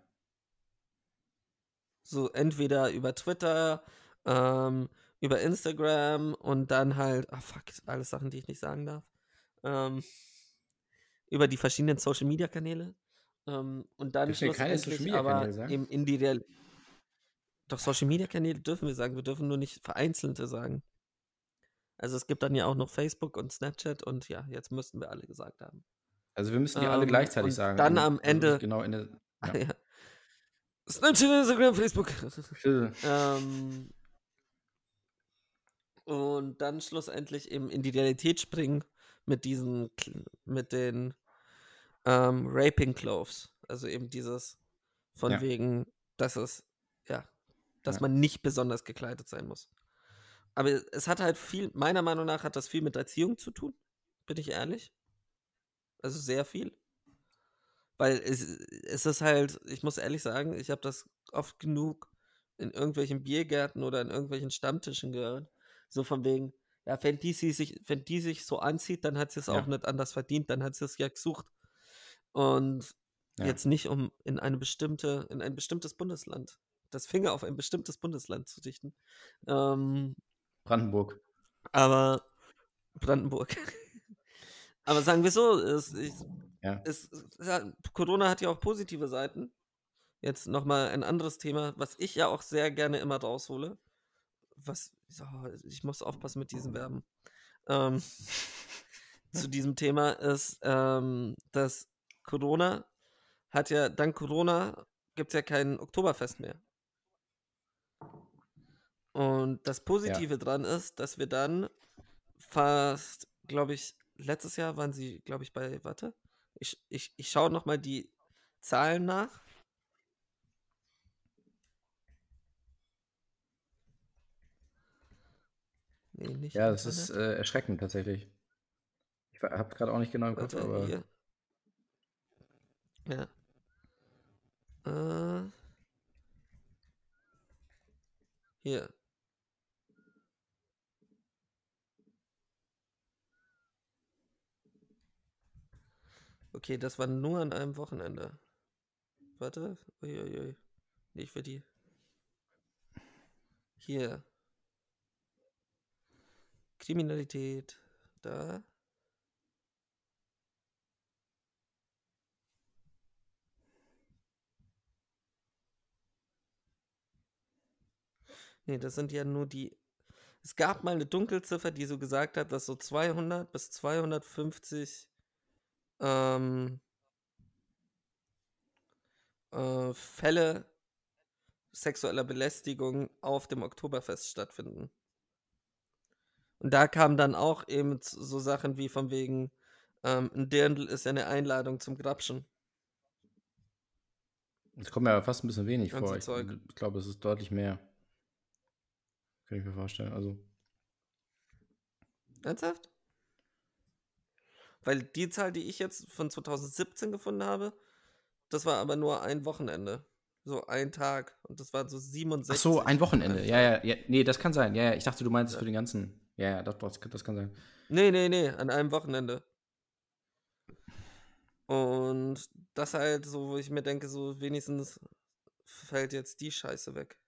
So entweder über Twitter, ähm, über Instagram und dann halt, ah fuck, alles Sachen, die ich nicht sagen darf. Ähm, über die verschiedenen Social Media Kanäle. Ähm, und dann schlussendlich Social Media aber Kanäle sagen? eben in die Real. Doch Social Media Kanäle dürfen wir sagen, wir dürfen nur nicht vereinzelte sagen. Also es gibt dann ja auch noch Facebook und Snapchat und ja, jetzt müssten wir alle gesagt haben. Also wir müssen die alle Ähm, gleichzeitig und sagen. dann am Ende- Genau in der. Ja. Ja. Snapchat, Instagram, Facebook. Ähm, und dann schlussendlich eben in die Realität springen mit diesen, mit den ähm, Raping Clothes. Also eben dieses von Ja. wegen, dass es, ja, dass Ja. man nicht besonders gekleidet sein muss. Aber es hat halt viel, meiner Meinung nach hat das viel mit Erziehung zu tun, bin ich ehrlich. Also sehr viel. Weil es, es ist halt, ich muss ehrlich sagen, ich habe das oft genug in irgendwelchen Biergärten oder in irgendwelchen Stammtischen gehört. So von wegen, ja, wenn die, sie sich, wenn die sich so anzieht, dann hat sie es Ja. auch nicht anders verdient, dann hat sie es ja gesucht. Und Ja. jetzt nicht, um in eine bestimmte, in ein bestimmtes Bundesland, das Finger auf ein bestimmtes Bundesland zu dichten. Ähm, Brandenburg. aber Brandenburg. aber sagen wir so, es, ich, Ja. es, Corona hat ja auch positive Seiten. Jetzt nochmal ein anderes Thema, was ich ja auch sehr gerne immer raushole. Was, oh, ich muss aufpassen mit diesen Verben. Ähm, zu diesem Thema ist, ähm, dass Corona hat ja, dank Corona gibt es ja kein Oktoberfest mehr. Und das Positive dran ist, dass wir dann fast, glaube ich, letztes Jahr waren sie, glaube ich, bei, warte, ich, ich, ich schaue nochmal die Zahlen nach. Nicht. Ja, das ist Internet. äh, erschreckend tatsächlich. Ich habe gerade auch nicht genau im Kopf, Warte, aber hier. Ja. Äh. Hier. Okay, das war nur an einem Wochenende. Warte. Uiuiui. Nicht für die. Hier. Kriminalität. Da. Nee, das sind ja nur die. Es gab mal eine Dunkelziffer, die so gesagt hat, dass so 200 bis 250 ähm, äh, Fälle sexueller Belästigung auf dem Oktoberfest stattfinden. Und da kamen dann auch eben so Sachen wie von wegen, ähm, ein Dirndl ist ja eine Einladung zum Grapschen. es kommt mir aber fast ein bisschen wenig Ganze vor. Ich, Zeug. ich glaube, es ist deutlich mehr. Kann ich mir vorstellen. Also, Ernsthaft? Weil die Zahl, die ich jetzt von 2017 gefunden habe, das war aber nur ein Wochenende. So ein Tag. Und das waren so 67. ach so, ein Wochenende. Ja, ja, ja. Nee, das kann sein. Ja, ja. Ich dachte, du meinst Ja. für den ganzen. Ja, ja, doch, das, kann- das kann sein. Nee, nee, nee, an einem Wochenende. Und das halt so, wo ich mir denke, so wenigstens fällt jetzt die Scheiße weg.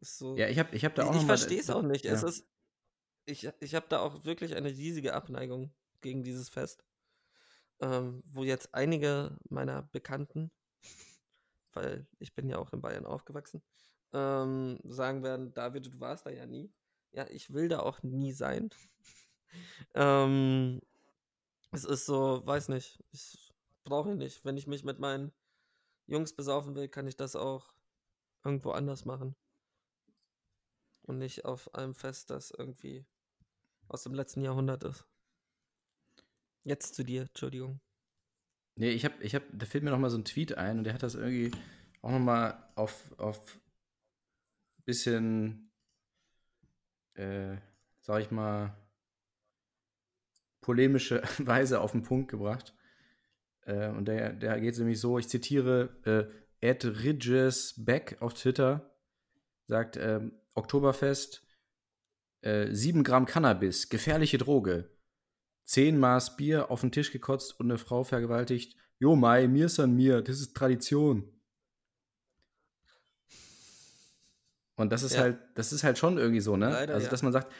So. Ja, ich habe ich hab da auch ich ich verstehe es auch nicht. Es Ja. ist, ich ich habe da auch wirklich eine riesige Abneigung gegen dieses Fest. Ähm, wo jetzt einige meiner Bekannten, weil ich bin ja auch in Bayern aufgewachsen, ähm, sagen werden, David, du warst da ja nie. Ja, ich will da auch nie sein. ähm, es ist so, weiß nicht, ich brauche ihn nicht. Wenn ich mich mit meinen Jungs besaufen will, kann ich das auch irgendwo anders machen. Und nicht auf einem Fest, das irgendwie aus dem letzten Jahrhundert ist. Jetzt zu dir, Entschuldigung. Nee, ich habe, ich hab, da fällt mir noch mal so ein Tweet ein und der hat das irgendwie auch noch mal auf, auf bisschen, äh, sag ich mal, polemische Weise auf den Punkt gebracht. Äh, und der, der geht nämlich so, ich zitiere, äh, Ed Ridges Beck auf Twitter sagt, ähm, Oktoberfest, äh, 7 Gramm Cannabis, gefährliche Droge. 10 Maß Bier auf den Tisch gekotzt und eine Frau vergewaltigt. Jo, Mai, mir ist an mir, das ist Tradition. Und das ist Ja. halt, das ist halt schon irgendwie so, ne? Leider, also, dass man sagt,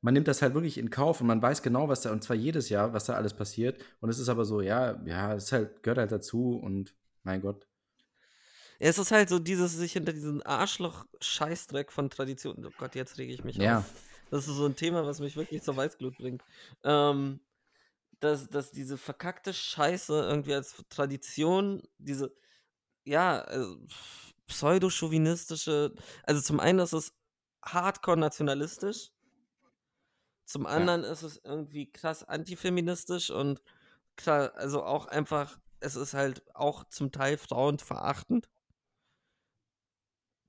man nimmt das halt wirklich in Kauf und man weiß genau, was da, und zwar jedes Jahr, was da alles passiert. Und es ist aber so, ja, ja, es halt, gehört halt dazu und mein Gott. Ja, Es ist halt so dieses, sich hinter diesen Arschloch-Scheißdreck von Tradition. Oh Gott, jetzt rege ich mich Ja. auf. Das ist so ein Thema, was mich wirklich zur Weißglut bringt. Ähm, dass, dass diese verkackte Scheiße irgendwie als Tradition, diese, ja, also, pseudo-chauvinistische, also zum einen ist es hardcore nationalistisch, zum anderen ist es irgendwie krass antifeministisch und klar, also auch einfach, es ist halt auch zum Teil frauenverachtend.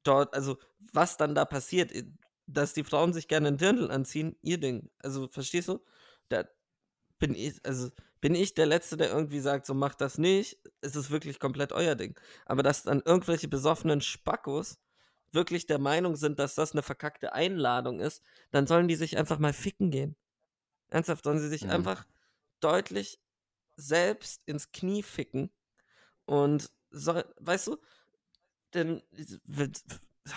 Dort, also was dann da passiert, i- dass die Frauen sich gerne einen Dirndl anziehen, ihr Ding. Also verstehst du? Da bin ich, also bin ich der Letzte, der irgendwie sagt, so macht das nicht. Es ist wirklich komplett euer Ding. Aber dass dann irgendwelche besoffenen Spackos wirklich der Meinung sind, dass das eine verkackte Einladung ist, dann sollen die sich einfach mal ficken gehen. Ernsthaft, sollen sie sich Mhm. einfach deutlich selbst ins Knie ficken und soll, weißt du, denn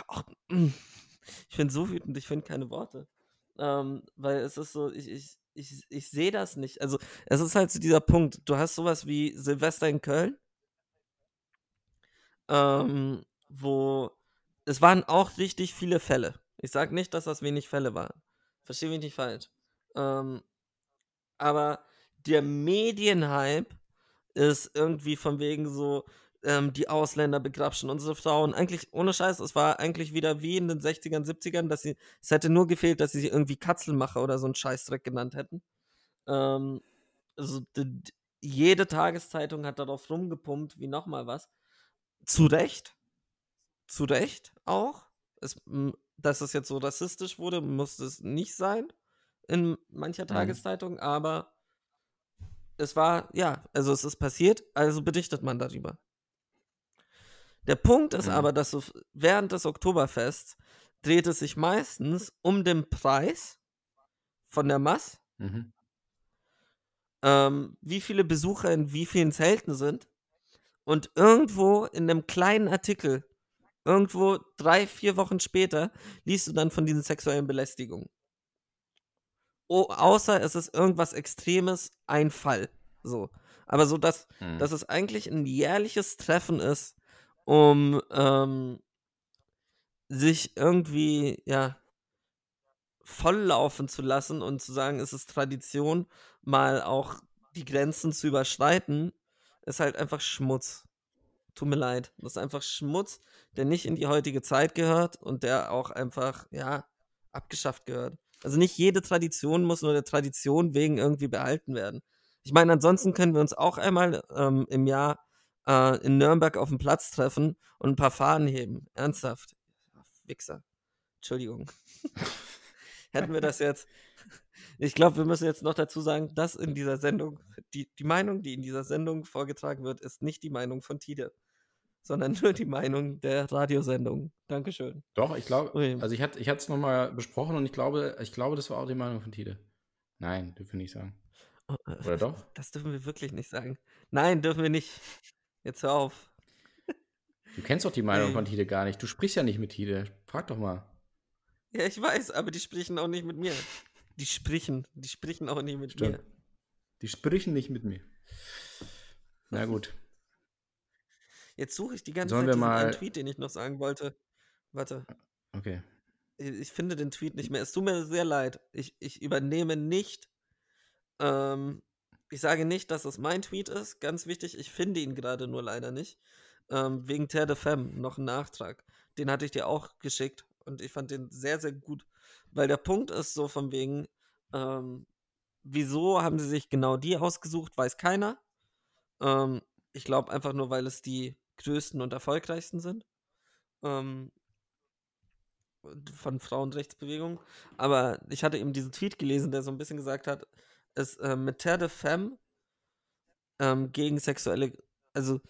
ach, ich bin so wütend, ich finde keine Worte. Ähm, weil es ist so, ich, ich, ich, ich sehe das nicht. Also, es ist halt so dieser Punkt. Du hast sowas wie Silvester in Köln, ähm, wo es waren auch richtig viele Fälle. Ich sage nicht, dass das wenig Fälle waren. Verstehe mich nicht falsch. Ähm, aber der Medienhype ist irgendwie von wegen so, ähm, die Ausländer begrapschen unsere Frauen. Eigentlich, ohne Scheiß, es war eigentlich wieder wie in den 60ern, 70ern, dass sie, es hätte nur gefehlt, dass sie sich irgendwie Katzelmacher oder so einen Scheißdreck genannt hätten. Ähm, also, jede Tageszeitung hat darauf rumgepumpt, wie nochmal was. Zu Recht. Zu Recht auch. Es, dass es jetzt so rassistisch wurde, muss es nicht sein in mancher Mhm. Tageszeitung, aber es war, ja, also es ist passiert, also berichtet man darüber. Der Punkt ist Mhm. aber, dass f- während des Oktoberfests dreht es sich meistens um den Preis von der Mass, Mhm. ähm, wie viele Besucher in wie vielen Zelten sind und irgendwo in einem kleinen Artikel, irgendwo drei, vier Wochen später, liest du dann von diesen sexuellen Belästigungen. Oh, außer es ist irgendwas Extremes, ein Fall. So. Aber so, dass, Mhm. dass es eigentlich ein jährliches Treffen ist, um ähm, sich irgendwie, ja, volllaufen zu lassen und zu sagen, es ist Tradition, mal auch die Grenzen zu überschreiten, ist halt einfach Schmutz. Tut mir leid. Das ist einfach Schmutz, der nicht in die heutige Zeit gehört und der auch einfach, ja, abgeschafft gehört. Also nicht jede Tradition muss nur der Tradition wegen irgendwie behalten werden. Ich meine, ansonsten können wir uns auch einmal ähm, im Jahr äh, in Nürnberg auf dem Platz treffen und ein paar Fahnen heben. Ernsthaft. Wichser. Entschuldigung. Hätten wir das jetzt. Ich glaube, wir müssen jetzt noch dazu sagen, dass in dieser Sendung, die, die Meinung, die in dieser Sendung vorgetragen wird, ist nicht die Meinung von Tide, sondern nur die Meinung der Radiosendung. Dankeschön. Doch, ich glaube, also ich hatte ich es nochmal besprochen und ich glaube, ich glaube, das war auch die Meinung von Tide. Nein, dürfen wir nicht sagen. Oder doch? Das dürfen wir wirklich nicht sagen. Nein, dürfen wir nicht. Jetzt hör auf. Du kennst doch die Meinung Nee. von Tide gar nicht. Du sprichst ja nicht mit Tide. Frag doch mal. Ja, ich weiß, aber die sprechen auch nicht mit mir. Die sprechen, die sprechen auch nicht mit Stimmt. mir. Die sprechen nicht mit mir. Na gut. Jetzt suche ich die ganze Sollen Zeit diesen einen mal- Tweet, den ich noch sagen wollte. Warte, Okay. ich ich finde den Tweet nicht mehr. Es tut mir sehr leid. Ich, ich übernehme nicht. Ähm, ich sage nicht, dass es mein Tweet ist. Ganz wichtig, ich finde ihn gerade nur leider nicht. Ähm, wegen Terre de Femme noch ein Nachtrag. Den hatte ich dir auch geschickt und ich fand den sehr, sehr gut. Weil der Punkt ist so von wegen, ähm, wieso haben sie sich genau die ausgesucht, weiß keiner. Ähm, ich glaube einfach nur, weil es die größten und erfolgreichsten sind. Ähm, von Frauenrechtsbewegung. Aber ich hatte eben diesen Tweet gelesen, der so ein bisschen gesagt hat, es äh, mit Terre de Femme ähm, gegen sexuelle, also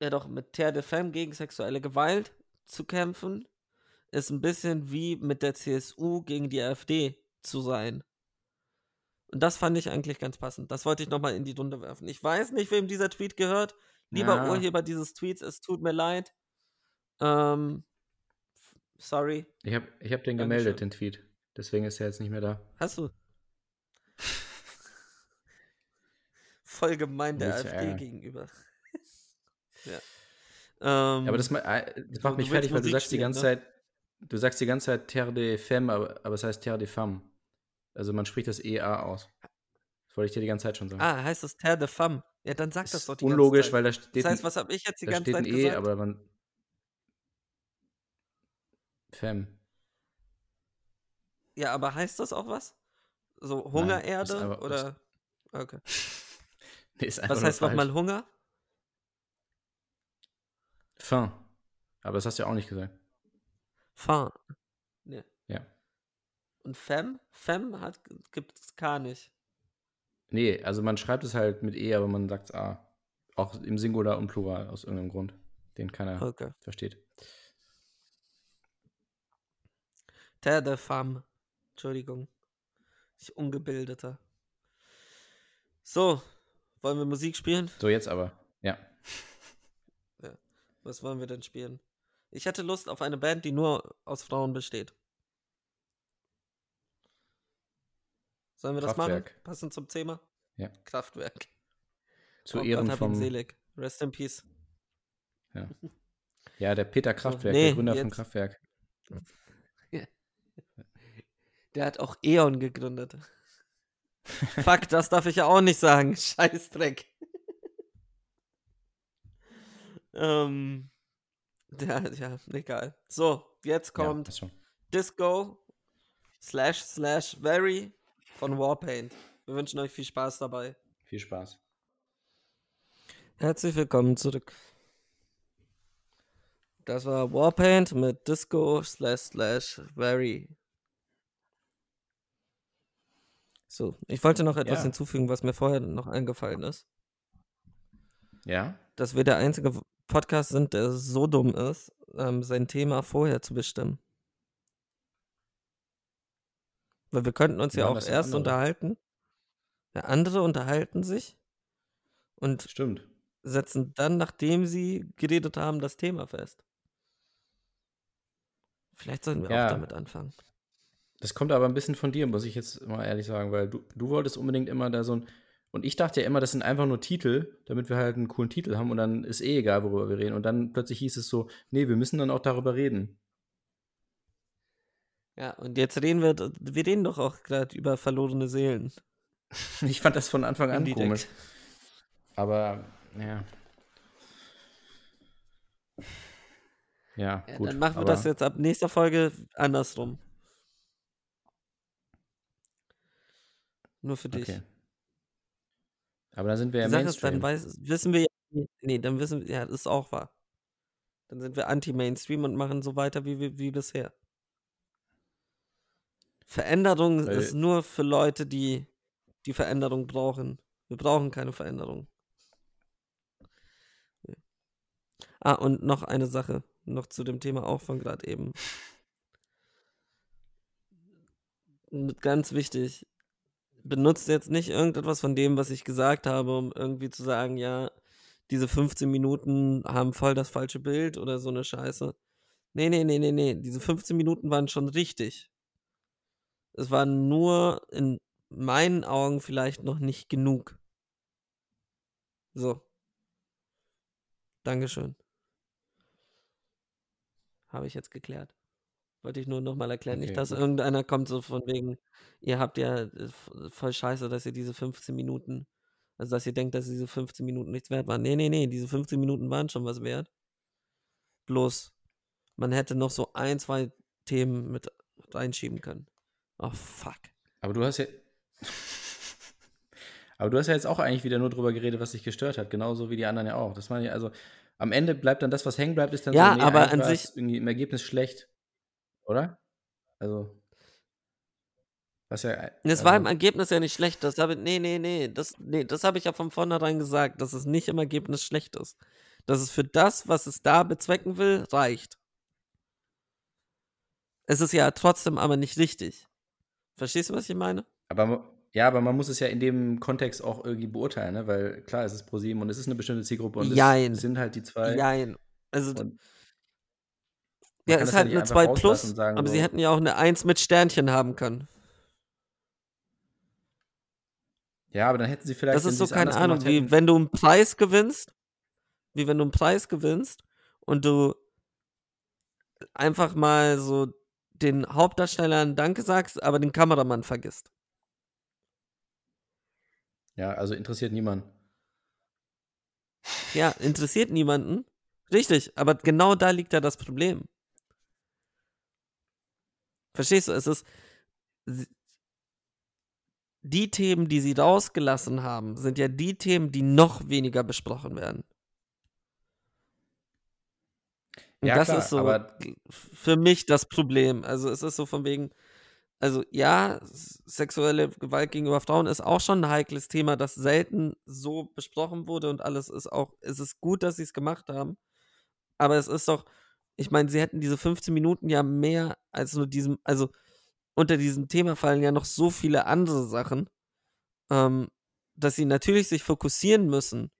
ja doch, mit Terre de Femme gegen sexuelle Gewalt zu kämpfen, ist ein bisschen wie mit der CSU gegen die AfD zu sein. Und das fand ich eigentlich ganz passend. Das wollte ich nochmal in die Runde werfen. Ich weiß nicht, wem dieser Tweet gehört. Lieber Ja. Urheber dieses Tweets, es tut mir leid. Ähm, sorry. Ich habe ich hab den Dankeschön. gemeldet, den Tweet. Deswegen ist er jetzt nicht mehr da. Hast du? Voll gemein der AfD ärgern. gegenüber. ja. Ähm, Aber das, äh, das macht mich fertig, weil du sagst die ganze ne? Zeit, du sagst die ganze Zeit Terre de Femme, aber, aber es heißt Terre de Femme. Also man spricht das EA aus. Das wollte ich dir die ganze Zeit schon sagen. ah, heißt das Terre de Femme? Ja, dann sag das doch die unlogisch, ganze weil Zeit. da steht, Das heißt, was habe ich jetzt die da ganze steht ein E, gesagt? aber man. Fem. ja, aber heißt das auch was? So Hungererde oder? Okay. Nee, Was heißt nochmal Hunger? Fin. Aber das hast du ja auch nicht gesagt. Fahr. Nee. Ja. Und Fem? Fem hat gibt es gar nicht. Nee, also man schreibt es halt mit E, aber man sagt A. Auch im Singular und Plural aus irgendeinem Grund, den keiner Okay. versteht. Terre de femme. Entschuldigung. Ich ungebildeter. So, wollen wir Musik spielen? So, jetzt aber. Ja. Was wollen wir denn spielen? Ich hätte Lust auf eine Band, die nur aus Frauen besteht. Sollen wir das machen? Kraftwerk. Passend zum Thema? Ja. Kraftwerk. Zu Oh Ehren Gott, vom. selig. Rest in peace. Ja, der Peter Kraftwerk, nee, der Gründer jetzt- Kraftwerk. Der hat auch E.ON gegründet. Fuck, das darf ich ja auch nicht sagen. Scheißdreck. ähm. Ja, ja, egal. So, jetzt Ja, kommt schon. Disco slash slash very von Warpaint. Wir wünschen euch viel Spaß dabei. Viel Spaß. Herzlich willkommen zurück. Das war Warpaint mit Disco slash slash very. So, ich wollte noch etwas Ja. hinzufügen, was mir vorher noch eingefallen ist. Ja? Dass wir der einzige Podcast sind, der so dumm ist, ähm, sein Thema vorher zu bestimmen. Weil wir könnten uns ja machen auch erst andere? unterhalten. Ja, andere unterhalten sich und Stimmt. setzen dann, nachdem sie geredet haben, das Thema fest. Vielleicht sollten wir Ja. auch damit anfangen. Das kommt aber ein bisschen von dir, muss ich jetzt mal ehrlich sagen, weil du, du wolltest unbedingt immer da so ein. Und ich dachte ja immer, das sind einfach nur Titel, damit wir halt einen coolen Titel haben und dann ist eh egal, worüber wir reden. Und dann plötzlich hieß es so, nee, wir müssen dann auch darüber reden. Ja, und jetzt reden wir, wir reden doch auch gerade über verlorene Seelen. Ich fand das von Anfang an Indirekt. komisch. Aber, ja. Ja, Ja, gut. dann machen wir das jetzt ab nächster Folge andersrum. Nur für dich. Okay. Aber dann sind wir ja Sache ist, dann Mainstream. weiß, wissen wir ja, nee, dann wissen wir, ja, das ist auch wahr. Dann sind wir anti-Mainstream und machen so weiter wie, wie, bisher. Veränderung Weil- ist nur für Leute, die die Veränderung brauchen. Wir brauchen keine Veränderung. Ah, und noch eine Sache, noch zu dem Thema auch von gerade eben. Ganz wichtig, benutzt jetzt nicht irgendetwas von dem, was ich gesagt habe, um irgendwie zu sagen, ja, diese 15 Minuten haben voll das falsche Bild oder so eine Scheiße. Nee, nee, nee, nee, nee. Diese 15 Minuten waren schon richtig. Es war nur in meinen Augen vielleicht noch nicht genug. So. Dankeschön. Habe ich jetzt geklärt. Wollte ich nur nochmal erklären. Okay, nicht, dass gut. irgendeiner kommt so von wegen, ihr habt ja äh, f- voll scheiße, dass ihr diese 15 Minuten, also dass ihr denkt, dass diese 15 Minuten nichts wert waren. Nee, nee, nee, diese 15 Minuten waren schon was wert. Bloß, man hätte noch so ein, zwei Themen mit reinschieben können. Oh, fuck. Aber du hast ja. Aber du hast ja jetzt auch eigentlich wieder nur drüber geredet, was dich gestört hat, genauso wie die anderen ja auch. Das meine ich, also am Ende bleibt dann das, was hängen bleibt, ist dann Ja, so, nee, aber eigentlich an war es sich- irgendwie im Ergebnis schlecht. Oder? Also. Was ja. Es also, war im Ergebnis ja nicht schlecht. Das habe nee, nee, nee, das nee, das habe ich ja von vornherein gesagt, dass es nicht im Ergebnis schlecht ist. Dass es für das, was es da bezwecken will, reicht. Es ist ja trotzdem aber nicht richtig. Verstehst du, was ich meine? Aber ja, aber man muss es ja in dem Kontext auch irgendwie beurteilen, ne? Weil klar, es ist ProSieben und es ist eine bestimmte Zielgruppe und Jein. es sind halt die zwei. Jein. Also Und man ja, ist ja halt nicht eine einfach 2 rauslassen plus, sagen aber sie so- hätten ja auch eine 1 mit Sternchen haben können. Ja, aber dann hätten sie vielleicht. Das ist so, sie keine Ahnung, wie hätten- wenn du einen Preis gewinnst, wie wenn du einen Preis gewinnst und du einfach mal so den Hauptdarstellern Danke sagst, aber den Kameramann vergisst. Ja, also interessiert niemand. Ja, interessiert niemanden. Richtig, aber genau da liegt ja das Problem. Verstehst du? Es ist. Die Themen, die sie rausgelassen haben, sind ja die Themen, die noch weniger besprochen werden. Und Ja, das klar, ist so aber- für mich das Problem. Also es ist so von wegen, also ja, sexuelle Gewalt gegenüber Frauen ist auch schon ein heikles Thema, das selten so besprochen wurde und alles ist auch, es ist gut, dass sie es gemacht haben. Aber es ist doch, ich meine, sie hätten diese 15 Minuten ja mehr als nur diesem, also unter diesem Thema fallen ja noch so viele andere Sachen, ähm, dass sie natürlich sich fokussieren müssen.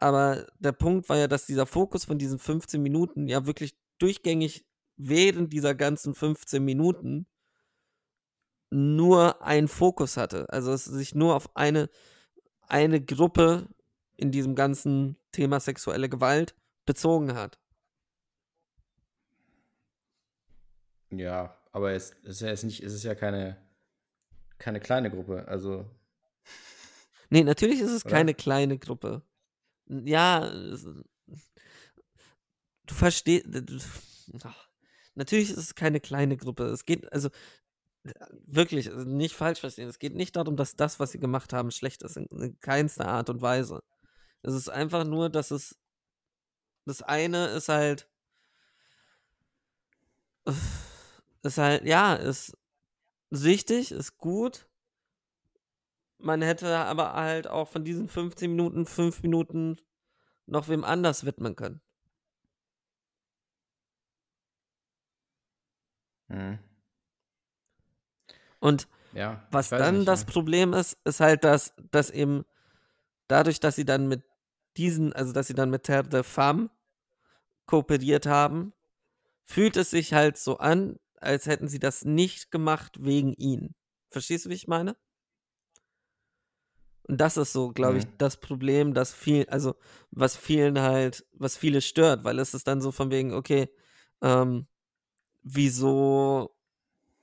Aber der Punkt war ja, dass dieser Fokus von diesen 15 Minuten ja wirklich durchgängig während dieser ganzen 15 Minuten nur einen Fokus hatte. Also es sich nur auf eine, eine Gruppe in diesem ganzen Thema sexuelle Gewalt bezogen hat. Ja, aber es, es ist ja jetzt nicht, es ist ja keine, keine kleine Gruppe. Also, Nee, natürlich ist es Oder? keine kleine Gruppe. Ja, du verstehst. Natürlich ist es keine kleine Gruppe. Es geht, also wirklich, also nicht falsch verstehen. Es geht nicht darum, dass das, was sie gemacht haben, schlecht ist. In, in keinster Art und Weise. Es ist einfach nur, dass es. Das eine ist halt. Ist halt, ja, ist richtig, ist gut. Man hätte aber halt auch von diesen 15 Minuten, 5 Minuten noch wem anders widmen können. hm, Und ja. was dann nicht, das ne? Problem ist, ist halt, dass, dass eben dadurch, dass sie dann mit diesen, also dass sie dann mit Terre de Femme kooperiert haben, fühlt es sich halt so an, als hätten sie das nicht gemacht wegen ihnen. Verstehst du, wie ich meine? Und das ist so, glaube ich, Mhm. das Problem, das viel, also was vielen halt, was viele stört, weil es ist dann so von wegen, okay, ähm, wieso,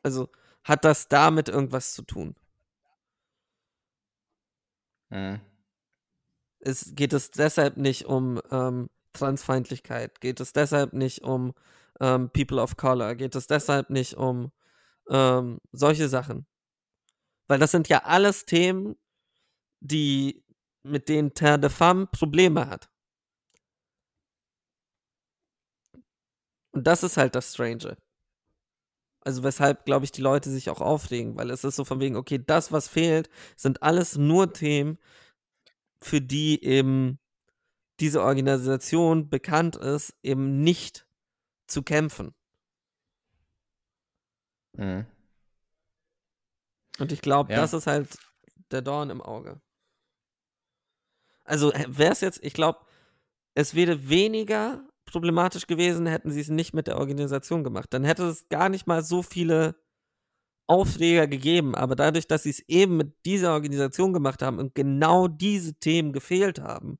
also hat das damit irgendwas zu tun? Hm, Es, geht es deshalb nicht um ähm, Transfeindlichkeit? Geht es deshalb nicht um ähm, People of Color? Geht es deshalb nicht um ähm, solche Sachen? Weil das sind ja alles Themen, die mit denen Terre de Femme Probleme hat. Und das ist halt das Strange. Also weshalb, glaube ich, die Leute sich auch aufregen, weil es ist so von wegen, okay, das, was fehlt, sind alles nur Themen, für die eben diese Organisation bekannt ist, eben nicht zu kämpfen. hm. Und ich glaube, Ja. das ist halt der Dorn im Auge. Also wäre es jetzt, ich glaube, es wäre weniger problematisch gewesen, hätten sie es nicht mit der Organisation gemacht. Dann hätte es gar nicht mal so viele Aufreger gegeben. Aber dadurch, dass sie es eben mit dieser Organisation gemacht haben und genau diese Themen gefehlt haben,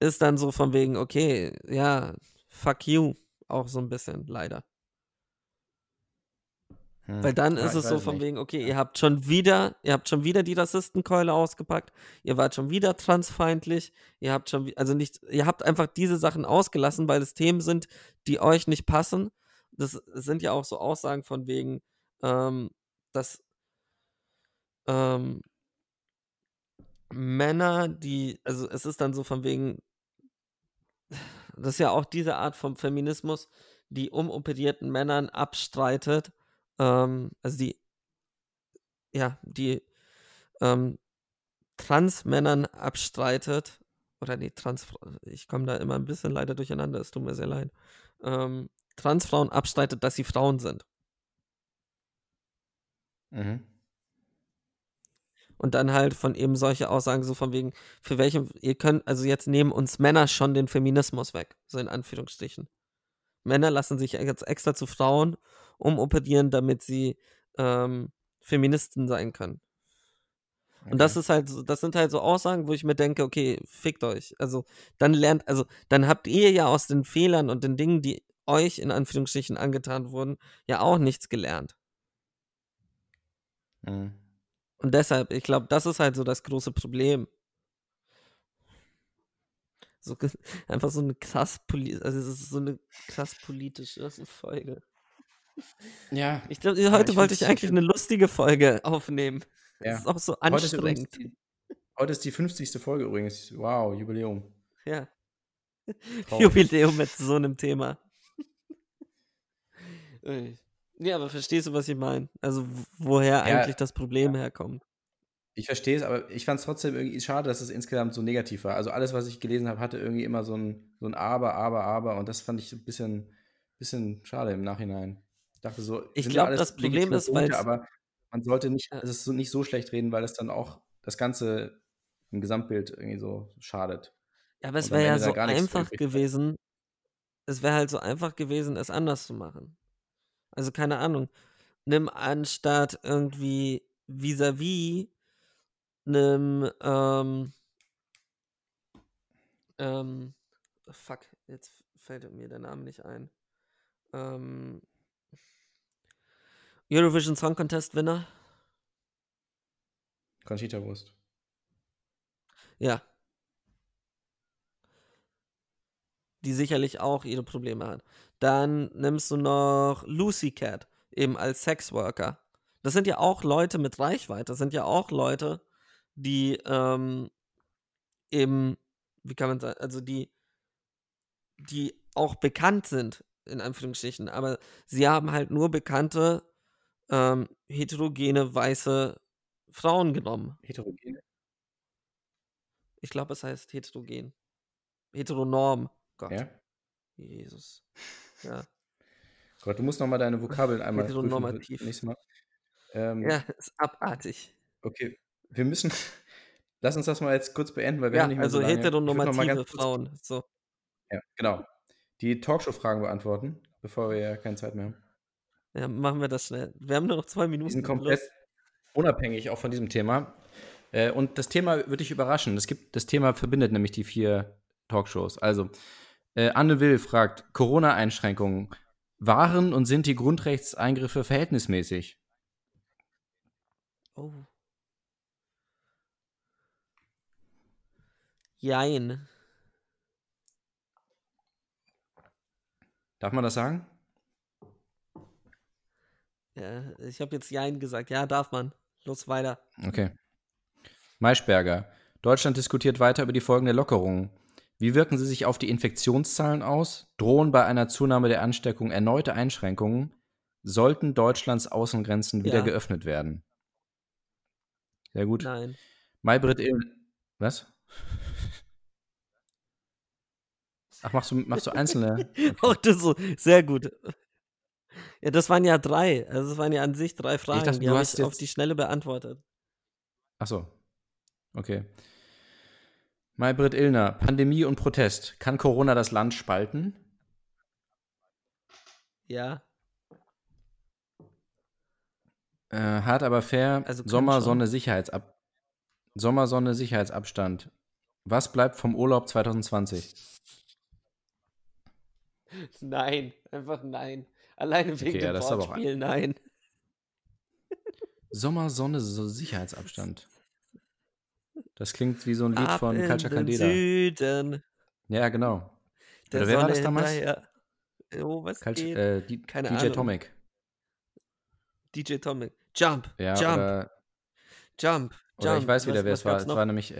ist dann so von wegen, okay, ja, fuck you, auch so ein bisschen, leider. Hm. Weil dann Ja, ist es so von nicht. wegen, okay, ihr habt schon wieder, ihr habt schon wieder die Rassistenkeule ausgepackt, ihr wart schon wieder transfeindlich, ihr habt schon, also nicht, ihr habt einfach diese Sachen ausgelassen, weil es Themen sind, die euch nicht passen. Das sind ja auch so Aussagen von wegen, ähm, dass ähm, Männer, die, also es ist dann so von wegen, das ist ja auch diese Art vom Feminismus, die umoperierten Männern abstreitet, ähm, also die, ja, die ähm, Trans-Männern abstreitet, oder nee, Trans, ich komme da immer ein bisschen leider durcheinander, es tut mir sehr leid, ähm, Transfrauen abstreitet, dass sie Frauen sind. Mhm. Und dann halt von eben solche Aussagen so von wegen, für welche, ihr könnt, also jetzt nehmen uns Männer schon den Feminismus weg, so in Anführungsstrichen. Männer lassen sich jetzt extra zu Frauen umoperieren, damit sie ähm, Feministen sein können. Und das Okay. ist halt, so- das sind halt so Aussagen, wo ich mir denke, okay, fickt euch. Also dann lernt, also dann habt ihr ja aus den Fehlern und den Dingen, die euch in Anführungsstrichen angetan wurden, ja auch nichts gelernt. Mhm. Und deshalb, ich glaube, das ist halt so das große Problem. So, einfach so eine krass poli also es ist so eine krass politische Folge. Ja, Ich glaube, Ja, heute ich wollte ich eigentlich eine lustige Folge aufnehmen. ja. Das ist auch so Heute ist, übrigens anstrengend. die, heute ist die 50. Folge übrigens. Wow, Jubiläum. Ja. Traurig. Jubiläum mit so einem Thema. Ja, aber verstehst du, was ich meine? Also, woher eigentlich das Problem herkommt. Ich verstehe es, aber ich fand es trotzdem irgendwie schade, dass es insgesamt so negativ war. Also alles, was ich gelesen habe, hatte irgendwie immer so ein, so ein Aber, Aber, Aber und das fand ich ein bisschen, bisschen schade im Nachhinein. Ich dachte so, Ich sind ja glaub, alles das Problem ist, weil's- aber man sollte nicht, Ja. es ist so nicht so schlecht reden, weil es dann auch das Ganze im Gesamtbild irgendwie so schadet. Ja, aber es wäre ja so einfach gewesen. Es wäre halt so einfach gewesen, es anders zu machen. Also, keine Ahnung. Nimm anstatt irgendwie vis-à-vis einem, ähm, ähm, fuck, jetzt fällt mir der Name nicht ein. Ähm, Eurovision Song Contest Winner? Conchita Wurst. Ja. Die sicherlich auch ihre Probleme hat. Dann nimmst du noch Lucy Cat, eben als Sexworker. Das sind ja auch Leute mit Reichweite. Das sind ja auch Leute, die ähm, eben, wie kann man sagen, also die, die auch bekannt sind, in Anführungsstrichen, aber sie haben halt nur bekannte, ähm, heterogene, weiße Frauen genommen. Heterogene. Ich glaube, es heißt heterogen. Heteronorm. Gott. Ja? Jesus. Ja. Gott, du musst nochmal deine Vokabeln einmal für Heteronormativ. nächstes Mal. Ähm, Ja, ist abartig. Okay, wir müssen. Lass uns das mal jetzt kurz beenden, weil wir Ja, haben nicht mehr also so lange. Heteronormative Frauen. So. Ja, genau. Die Talkshow-Fragen beantworten, bevor wir ja keine Zeit mehr haben. Ja, machen wir das schnell. Wir haben nur noch zwei Minuten. sind komplett unabhängig auch von diesem Thema. Äh, und das Thema wird dich überraschen. Das, gibt, das Thema verbindet nämlich die vier Talkshows. Also, äh, Anne Will fragt: Corona-Einschränkungen. Waren und sind die Grundrechtseingriffe verhältnismäßig? Oh. Jein. Darf man das sagen? Ja, ich habe jetzt Jein gesagt. Ja, darf man. Los weiter. Okay. Maischberger. Deutschland diskutiert weiter über die Folgen der Lockerungen. Wie wirken sie sich auf die Infektionszahlen aus? Drohen bei einer Zunahme der Ansteckung erneute Einschränkungen? Sollten Deutschlands Außengrenzen wieder Ja. geöffnet werden? Sehr gut. Nein. Maybrit Was? Ach, machst du, machst du einzelne? Auch das so. Sehr gut. Ja, das waren ja drei. Also, es waren ja an sich drei Fragen. dachte, die du habe hast ich auf jetzt- die Schnelle beantwortet. Ach so. Okay. Maybrit Illner. Pandemie und Protest. Kann Corona das Land spalten? Ja. Äh, hart aber fair. Also Sommer. Sonne, Sicherheitsab Sommer, Sonne, Sicherheitsabstand. Was bleibt vom Urlaub 2020? Nein. Einfach nein. Alleine wegen Okay, ja, dem Wortspiel, nein. Sommer, Sonne, so Sicherheitsabstand. Das klingt wie so ein Lied Ab von den Candela. Süden. Ja, genau. Der Oder wer war das damals? hinterher. Oh, was Culture, geht? äh, die, Keine DJ Ahnung. Tomic. DJ Tomic. Jump. Ja, Jump. oder, Jump. oder Jump. ich weiß wieder, Was- wer es war. Es war nämlich